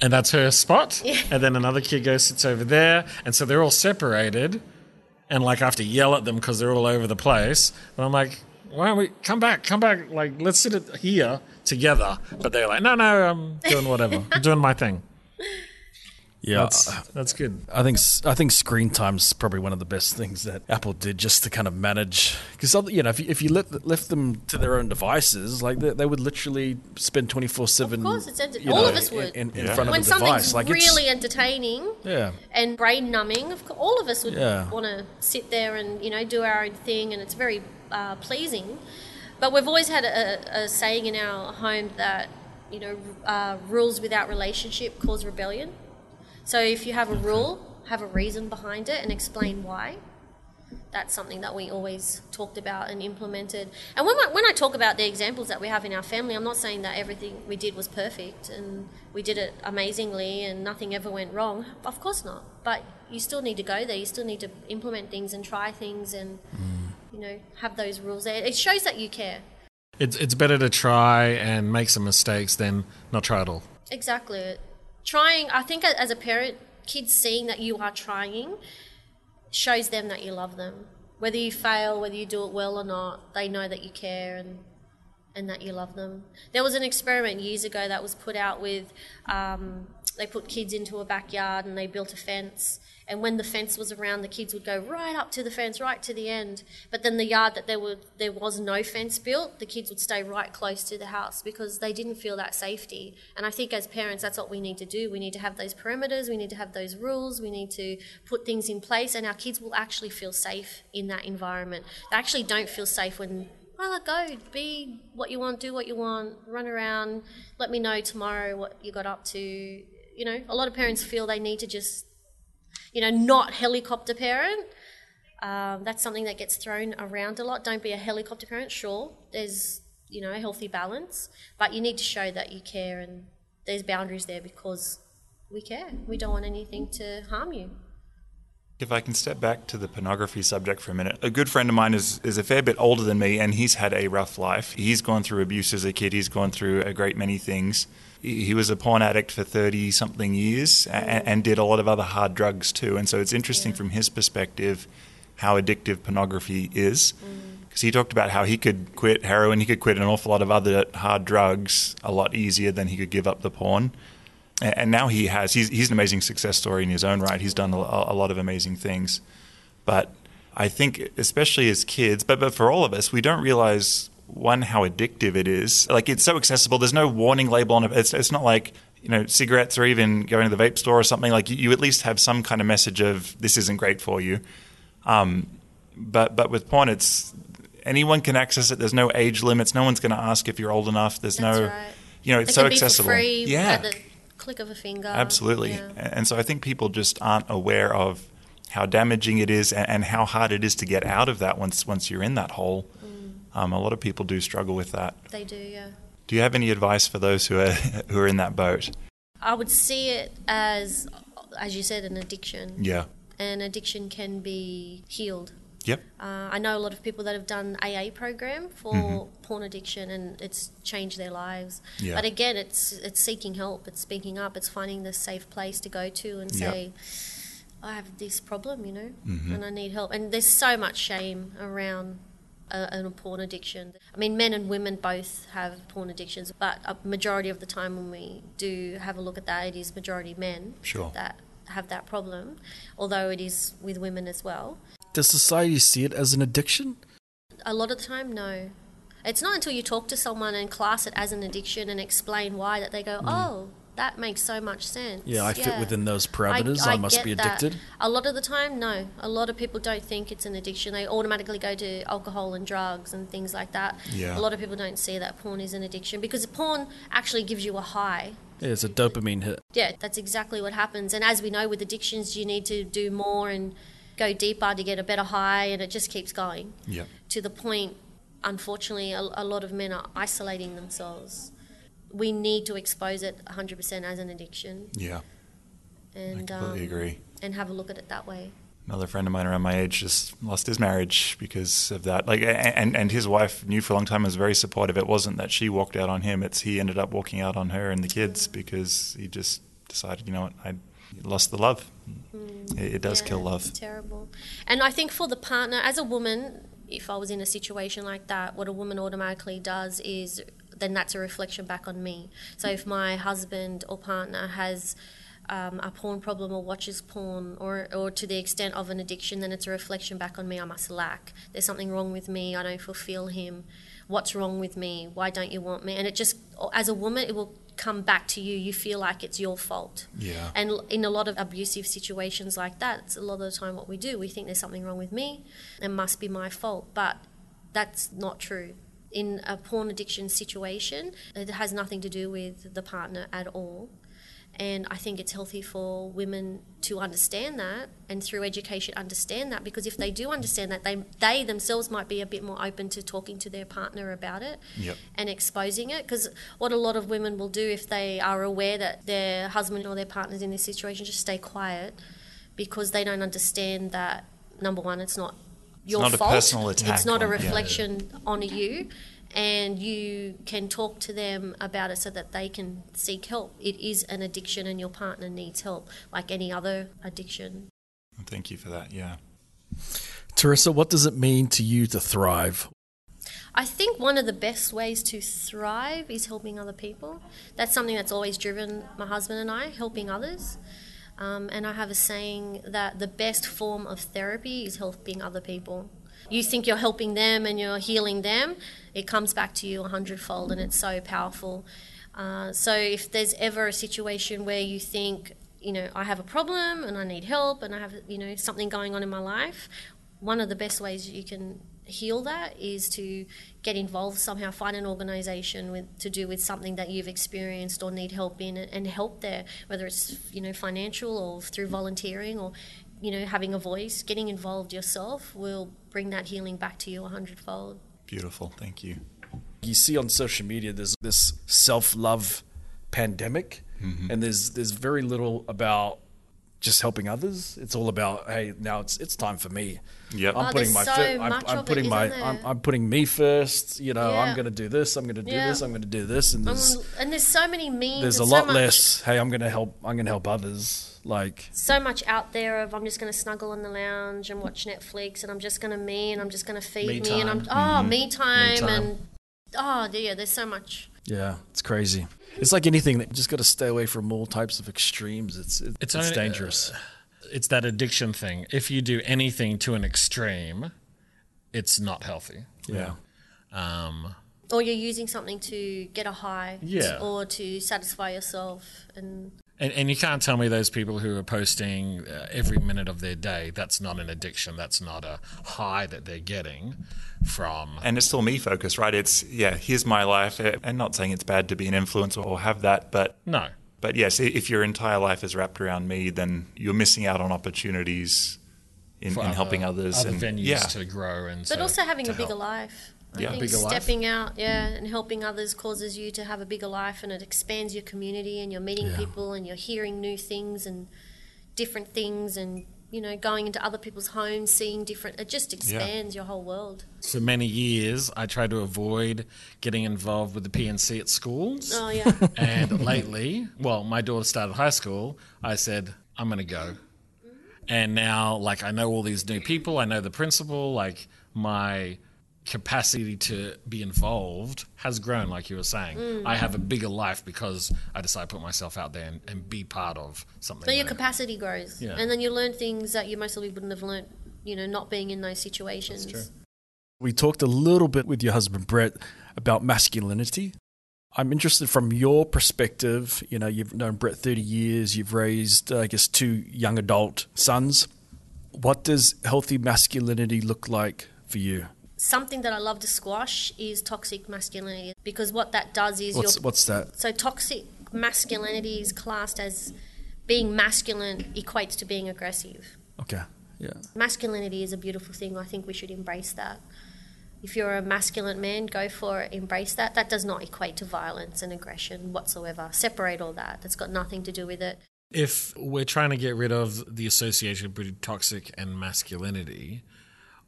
and that's her spot. Yeah. And then another kid goes sits over there, and so they're all separated. And like I have to yell at them because they're all over the place. And I'm like, why don't we come back? Come back! Like let's sit here together. But they're like, no, no, I'm doing whatever. I'm doing my thing. Yeah. That's that's good. I think I think screen time's probably one of the best things that Apple did just to kind of manage because you know if you, if you let, left them to their own devices like they, they would literally spend twenty four seven. Of course, it's enter- all of us would. in, in Yeah. front of when a device. something's Like it's really entertaining, yeah. and brain numbing. Of course, all of us would Yeah. want to sit there and you know do our own thing, and it's very uh, pleasing. But we've always had a, a saying in our home that you know uh, rules without relationship cause rebellion. So if you have a rule, have a reason behind it, and explain why. That's something that we always talked about and implemented. And when I, when I talk about the examples that we have in our family, I'm not saying that everything we did was perfect and we did it amazingly and nothing ever went wrong. Of course not. But you still need to go there. You still need to implement things and try things and mm. you know have those rules there. It shows that you care. It's it's better to try and make some mistakes than not try at all. Exactly. Trying, I think as a parent, kids seeing that you are trying shows them that you love them. Whether you fail, whether you do it well or not, they know that you care and and that you love them. There was an experiment years ago that was put out with um, they put kids into a backyard and they built a fence. And when the fence was around, the kids would go right up to the fence, right to the end. But then the yard that there were there was no fence built, the kids would stay right close to the house because they didn't feel that safety. And I think as parents, that's what we need to do. We need to have those perimeters. We need to have those rules. We need to put things in place, and our kids will actually feel safe in that environment. They actually don't feel safe when well, go, be what you want, do what you want, run around, let me know tomorrow what you got up to. You know, a lot of parents feel they need to just, you know, not helicopter parent. Um, that's something that gets thrown around a lot. Don't be a helicopter parent, sure, there's, you know, a healthy balance, but you need to show that you care and there's boundaries there because we care. We don't want anything to harm you. If I can step back to the pornography subject for a minute, a good friend of mine is, is a fair bit older than me and he's had a rough life. He's gone through abuse as a kid, he's gone through a great many things. He was a porn addict for 30 something years and, and, did a lot of other hard drugs too. And so it's interesting yeah. from his perspective how addictive pornography is. Because mm. he talked about how he could quit heroin, he could quit an awful lot of other hard drugs a lot easier than he could give up the porn and now he has he's, he's an amazing success story in his own right he's done a, a, lot of amazing things but i think especially as kids but, but for all of us we don't realize one how addictive it is like it's so accessible there's no warning label on it it's, it's not like you know cigarettes or even going to the vape store or something like you, you at least have some kind of message of this isn't great for you um, but but with porn it's anyone can access it there's no age limits no one's going to ask if you're old enough there's That's no right. you know it's it so accessible yeah click of a finger. Absolutely. Yeah. And so I think people just aren't aware of how damaging it is and how hard it is to get out of that once once you're in that hole. Um, a lot of people do struggle with that. They do, yeah. Do you have any advice for those who are who are in that boat? I would see it as, as you said, an addiction. Yeah. And addiction can be healed. Yep. Uh, I know a lot of people that have done AA program for mm-hmm. porn addiction, and it's changed their lives. Yeah. But again, it's it's seeking help, it's speaking up, it's finding the safe place to go to and yep. say, "I have this problem, you know, mm-hmm. and I need help." And there's so much shame around a, a, porn addiction. I mean, men and women both have porn addictions, but a majority of the time when we do have a look at that, it is majority men sure. that have that problem, although it is with women as well. Does society see it as an addiction? A lot of the time, no. It's not until you talk to someone and class it as an addiction and explain why that they go, mm. oh, that makes so much sense. Yeah, I fit within those parameters. I, I, I must be addicted. That. A lot of the time, no. A lot of people don't think it's an addiction. They automatically go to alcohol and drugs and things like that. Yeah. A lot of people don't see that porn is an addiction because porn actually gives you a high. Yeah, it's a dopamine hit. Yeah, that's exactly what happens. And as we know with addictions, you need to do more and go deeper to get a better high, and it just keeps going. Yep. To the point, unfortunately, a, a lot of men are isolating themselves. We need to expose it 100% as an addiction. Yeah. And, I completely um, agree. And have a look at it that way. Another friend of mine around my age just lost his marriage because of that. Like, and and his wife knew for a long time was very supportive. It wasn't that she walked out on him; it's he ended up walking out on her and the kids because he just decided, you know what, I lost the love. Mm. It, it, does yeah, kill love. Terrible. And I think for the partner, as a woman, if I was in a situation like that, what a woman automatically does is then that's a reflection back on me. So if my husband or partner has um, a porn problem or watches porn or, or to the extent of an addiction, then it's a reflection back on me. I must lack. There's something wrong with me. I don't fulfill him. What's wrong with me? Why don't you want me? And it just, as a woman, it will come back to you, you feel like it's your fault. Yeah. And in a lot of abusive situations like that, it's a lot of the time what we do. We think there's something wrong with me, it must be my fault. But that's not true. In a porn addiction situation, uh, it has nothing to do with the partner at all. And I think it's healthy for women to understand that and through education understand that because if they do understand that, they, they themselves might be a bit more open to talking to their partner about it yep. and exposing it. Because what a lot of women will do if they are aware that their husband or their partner's in this situation, just stay quiet because they don't understand that, number one, it's not your it's not fault. A personal attack it's not on, a reflection yeah. on you and you can talk to them about it so that they can seek help. It is an addiction, and your partner needs help, like any other addiction. Thank you for that. Yeah. Terrisa, what does it mean to you to thrive? I think one of the best ways to thrive is helping other people. That's something that's always driven my husband and I, helping others. Um, and I have a saying that the best form of therapy is helping other people. You think you're helping them and you're healing them, it comes back to you a hundredfold, and it's so powerful. Uh, so if there's ever a situation where you think, you know, I have a problem and I need help and I have, you know, something going on in my life, one of the best ways you can heal that is to get involved somehow find an organization with to do with something that you've experienced or need help in and help there whether it's you know financial or through volunteering or you know having a voice getting involved yourself will bring that healing back to you a hundredfold Beautiful. Thank you. you see on social media there's this self-love pandemic mm-hmm. and there's there's very little about just helping others it's all about hey now it's it's time for me Yep. i'm Oh, putting there's my so fir- I'm, much I'm of it, putting my I'm. I'm putting me first you know i'm going to do this i'm going to do Yeah. this i'm going to do this and there's Um, and there's so many memes there's a and so lot less hey i'm going to help i'm going to help others like so much out there of I'm just going to snuggle in the lounge and watch Netflix and I'm just going to me and I'm just going to feed Me me, and I'm time. oh me time, time. and oh yeah there's so much yeah it's crazy it's like anything that you just got to stay away from all types of extremes it's it's, It's it's, only- dangerous It's that addiction thing. If you do anything to an extreme, it's not healthy. yeah Um, or you're using something to get a high Yeah. or to satisfy yourself and And, and you can't tell me those people who are posting uh, every minute of their day, that's not an addiction. That's not a high that they're getting from. And it's still me focused, right? It's, yeah, here's my life. eh, And not saying it's bad to be an influencer or have that, but No. But yes, if your entire life is wrapped around me, then you're missing out on opportunities in, for in helping others Other and venues yeah, to grow and but to- also having to a bigger help. Life I Yeah. think Bigger life. stepping out yeah and helping others causes you to have a bigger life and it expands your community and you're meeting people and you're hearing new things and different things and you know going into other people's homes seeing different it just expands your whole world For many years, I tried to avoid getting involved with the P&C at schools. oh yeah And lately, well, my daughter started high school. I said, I'm going to go. Mm-hmm. And now, like, I know all these new people. I know the principal. Like, my capacity to be involved has grown, like you were saying. Mm. I have a bigger life because I decided to put myself out there and, and be part of something. but your that- capacity grows Yeah. and then you learn things that you most likely wouldn't have learned you know not being in those situations true. We talked a little bit with your husband Brett about masculinity. I'm interested from your perspective. You know, you've known Brett 30 years. You've raised, uh, I guess, two young adult sons. What does healthy masculinity look like for you? Something that I love to squash is toxic masculinity because what that does is What's what's that? So toxic masculinity is classed as being masculine equates to being aggressive. Okay, yeah, Masculinity is a beautiful thing. I think we should embrace that. If you're a masculine man, go for it, embrace that. That does not equate to violence and aggression whatsoever. Separate all that. That's got nothing to do with it. if we're trying to get rid of the association between toxic and masculinity,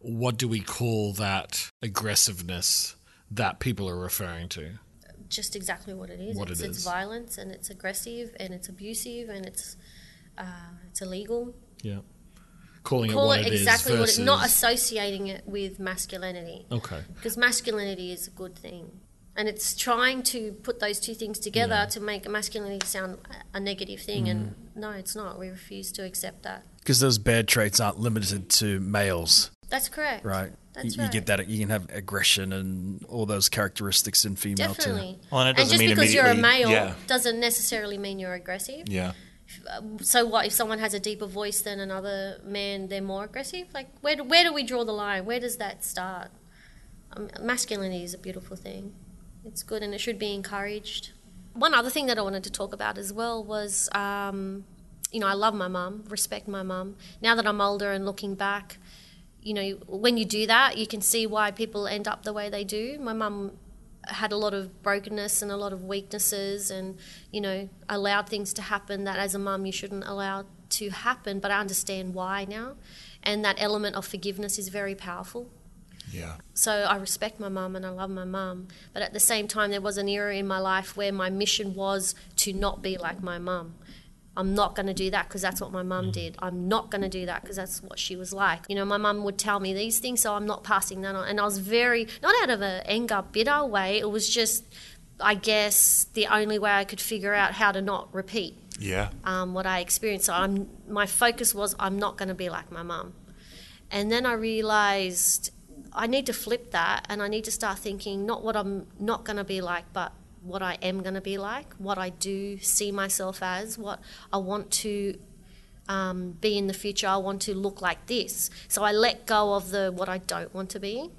what do we call that aggressiveness that people are referring to? Just exactly what it is. What it's, it it's violence and it's aggressive and it's abusive and it's uh, it's illegal. Yeah. Calling Call it what it it is exactly what versus it not associating it with masculinity. Okay. because masculinity is a good thing and it's trying to put those two things together Yeah. to make masculinity sound a- a negative thing and no it's not we refuse to accept that because those bad traits aren't limited to males, that's correct right? That's you, you get that. You can have aggression and all those characteristics in female too. definitely Well, and it doesn't just mean because you're a immediately- male yeah. doesn't necessarily mean you're aggressive yeah. so what if someone has a deeper voice than another man they're more aggressive like where do, where do we draw the line where does that start um, masculinity is a beautiful thing it's good and it should be encouraged one other thing that i wanted to talk about as well was um, you know i love my mum respect my mum now that i'm older and looking back you know when you do that you can see why people end up the way they do my mum had a lot of brokenness and a lot of weaknesses and you know allowed things to happen that as a mum you shouldn't allow to happen but i understand why now and that element of forgiveness is very powerful Yeah. so I respect my mum and I love my mum. But at the same time, there was an era in my life where my mission was to not be like my mum. I'm not going to do that because that's what my mum did. I'm not going to do that because that's what she was like. You know, my mum would tell me these things, so I'm not passing that on. And I was very, not out of an anger, bitter way, it was just, I guess, the only way I could figure out how to not repeat Yeah. um, what I experienced. So I'm, my focus was, I'm not going to be like my mum. And then I realized I need to flip that and I need to start thinking not what I'm not going to be like, but what I am going to be like, what I do see myself as, what I want to um, be in the future. I want to look like this. So I let go of the what I don't want to be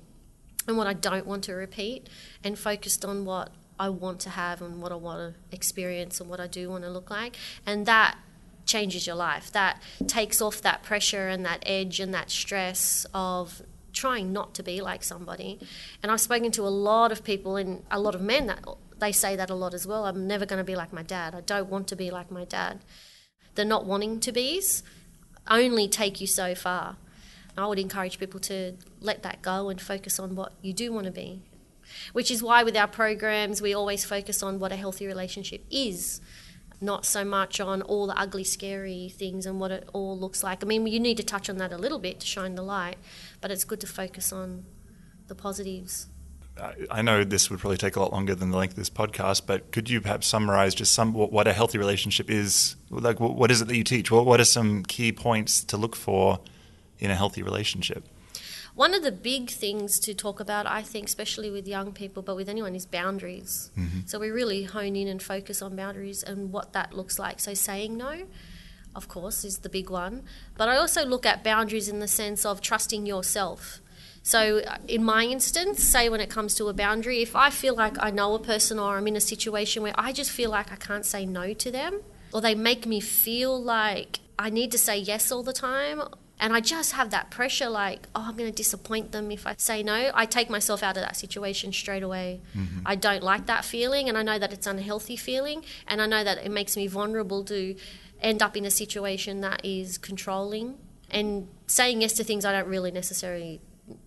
and what I don't want to repeat and focused on what I want to have and what I want to experience and what I do want to look like. And that changes your life. That takes off that pressure and that edge and that stress of trying not to be like somebody. And I've spoken to a lot of people and a lot of men that they say that a lot as well. I'm never going to be like my dad. I don't want to be like my dad. The not wanting to be's only take you so far. I would encourage people to let that go and focus on what you do want to be. Which is why with our programs we always focus on what a healthy relationship is, not so much on all the ugly, scary things and what it all looks like. I mean, you need to touch on that a little bit to shine the light, but it's good to focus on the positives. I- know this would probably take a lot longer than the length of this podcast, but could you perhaps summarize just some what, what a healthy relationship is? Like, what is it that you teach? What, what are some key points to look for in a healthy relationship? One of the big things to talk about, I think, especially with young people, but with anyone, is boundaries. Mm-hmm. So we really hone in and focus on boundaries and what that looks like. So saying no, of course, is the big one. But I also look at boundaries in the sense of trusting yourself. So, uh, in my instance, say when it comes to a boundary, if I feel like I know a person or I'm in a situation where I just feel like I can't say no to them, or they make me feel like I need to say yes all the time, and I just have that pressure like, oh, I'm going to disappoint them if I say no, I take myself out of that situation straight away. I don't like that feeling, and I know that it's an unhealthy feeling, and I know that it makes me vulnerable to end up in a situation that is controlling and saying yes to things I don't really necessarily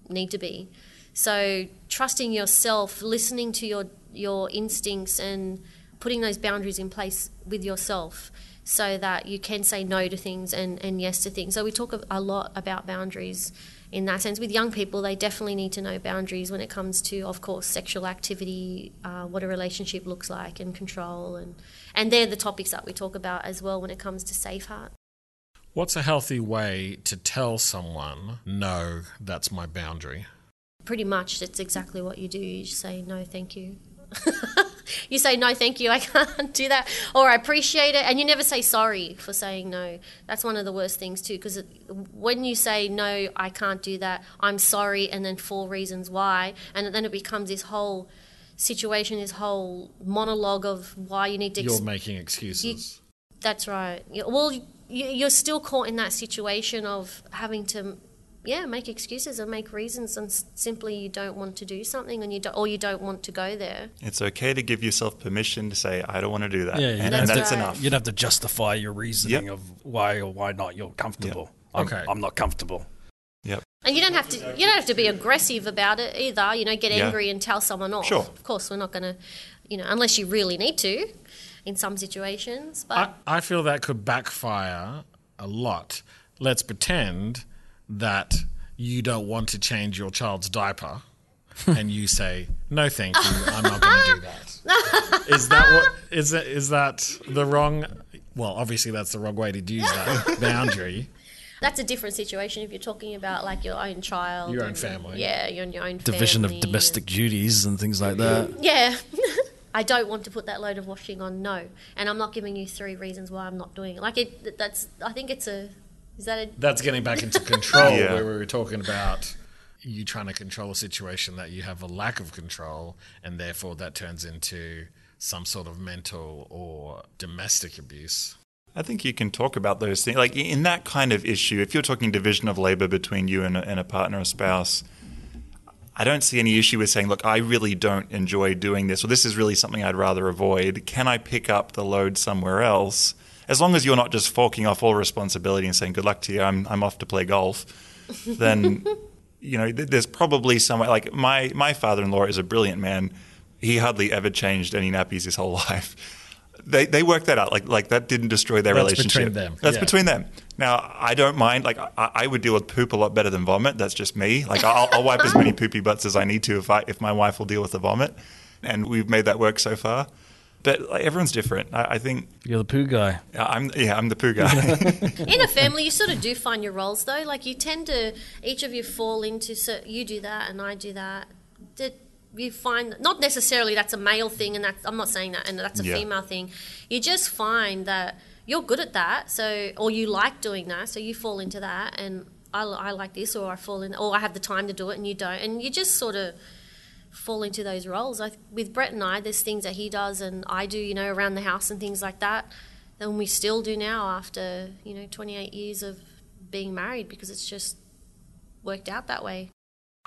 need to be. So trusting yourself, listening to your your instincts and putting those boundaries in place with yourself so that you can say no to things and, and yes to things. So we talk a- lot about boundaries in that sense. With young people, they definitely need to know boundaries when it comes to, of course, sexual activity, uh, what a relationship looks like, and control, and and they're the topics that we talk about as well when it comes to Safeheart. What's a healthy way to tell someone, no, that's my boundary? pretty much that's exactly what you do. You just say no, thank you. you say no, thank you. I can't do that, or I appreciate it, and you never say sorry for saying no. That's one of the worst things too, because when you say no, I can't do that. I'm sorry, and then four reasons why, and then it becomes this whole situation, this whole monologue of why you need to. You're making excuses. that's right. Well, you, you're still caught in that situation of having to, yeah, make excuses and make reasons, and simply you don't want to do something, and you don't, or you don't want to go there. It's okay to give yourself permission to say, I don't want to do that. Yeah, and, you'd and have to- that's right. enough. You'd have to justify your reasoning Yep. of why or why not you're comfortable. I'm, Okay. I'm not comfortable. Yep. And you don't have to, you don't have to be aggressive about it either. You know, get Yeah. angry and tell someone off. Sure. Of course, we're not going to, you know, unless you really need to, in some situations. But I, I feel that could backfire a lot. Let's pretend that you don't want to change your child's diaper and you say, no, thank you, I'm not going to do that. Is that what, is that, is that the wrong, well, obviously that's the wrong way to use that boundary. that's a different situation if you're talking about like your own child, Your own and- family. Yeah, you're in your own Division of domestic and- duties and things like that. Yeah. I don't want to put that load of washing on. No, and I'm not giving you three reasons why I'm not doing it. Like it. That's. I think it's a. Is that a? That's getting back into control, Yeah. where we were talking about you trying to control a situation that you have a lack of control, and therefore that turns into some sort of mental or domestic abuse. I think you can talk about those things. Like in that kind of issue, if you're talking division of labor between you and a, and a partner or spouse, I don't see any issue with saying, look, I really don't enjoy doing this, or this is really something I'd rather avoid. Can I pick up the load somewhere else? As long as you're not just forking off all responsibility and saying, good luck to you, I'm, I'm off to play golf, then, you know, th- there's probably somewhere like my, my father in law is a brilliant man. He hardly ever changed any nappies his whole life. They they work that out. Like like that didn't destroy their That's relationship. between them. That's Yeah. between them. Now I don't mind. Like I, I would deal with poop a lot better than vomit. That's just me. Like I'll, I'll wipe as many poopy butts as I need to if I if my wife will deal with the vomit, and we've made that work so far. But like, everyone's different. I, I think You're the poo guy. I'm yeah I'm the poo guy. in a family, you sort of do find your roles though. Like you tend to, each of you fall into. So you do that, and I do that. That you find not necessarily that's a male thing, and that's I'm not saying that, and that's a Yeah. female thing. You just find that you're good at that, so or you like doing that, so you fall into that, and I, I like this, or I fall in, or I have the time to do it, and you don't, and you just sort of fall into those roles. I, with Brett and I, there's things that he does and I do, you know, around the house and things like that, and we still do now after you know 28 years of being married because it's just worked out that way.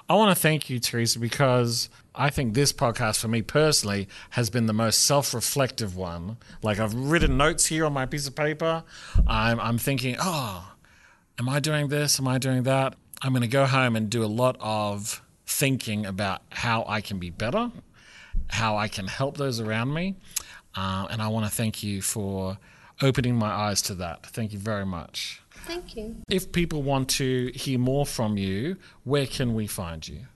I want to thank you, Terrisa, because I think this podcast for me personally has been the most self reflective one. Like, I've written notes here on my piece of paper. I'm, I'm thinking, oh, am I doing this? Am I doing that? I'm going to go home and do a lot of thinking about how I can be better, how I can help those around me. Uh, and I want to thank you for opening my eyes to that. Thank you very much. Thank you. If people want to hear more from you, where can we find you?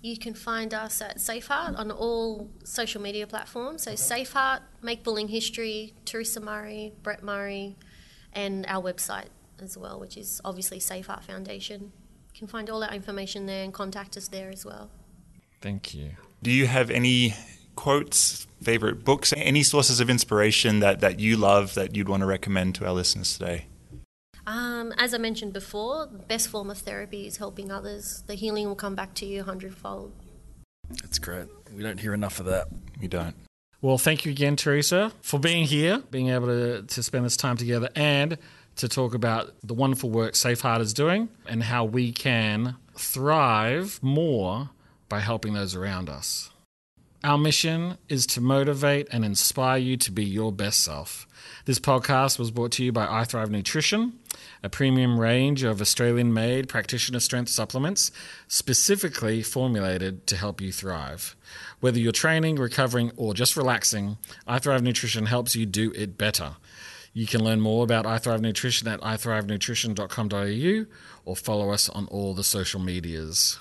You can find us at Safeheart on all social media platforms. So Safeheart, Make Bullying History, Terrisa Murray, Brett Murray, and our website as well, which is obviously Safeheart Foundation. You can find all our information there and contact us there as well. Thank you. Do you have any quotes, favorite books, any sources of inspiration that, that you love that you'd want to recommend to our listeners today? Um, as I mentioned before, the best form of therapy is helping others. The healing will come back to you a hundredfold. That's great. We don't hear enough of that. We don't. Well, thank you again, Terrisa, for being here, being able to, to spend this time together, and to talk about the wonderful work Safeheart is doing and how we can thrive more by helping those around us. Our mission is to motivate and inspire you to be your best self. This podcast was brought to you by iThrive Nutrition, a premium range of Australian made practitioner strength supplements specifically formulated to help you thrive. Whether you're training, recovering, or just relaxing, iThrive Nutrition helps you do it better. You can learn more about iThrive Nutrition at ithrivenutrition.com.au or follow us on all the social medias.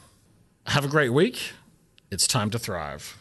Have a great week. It's time to thrive.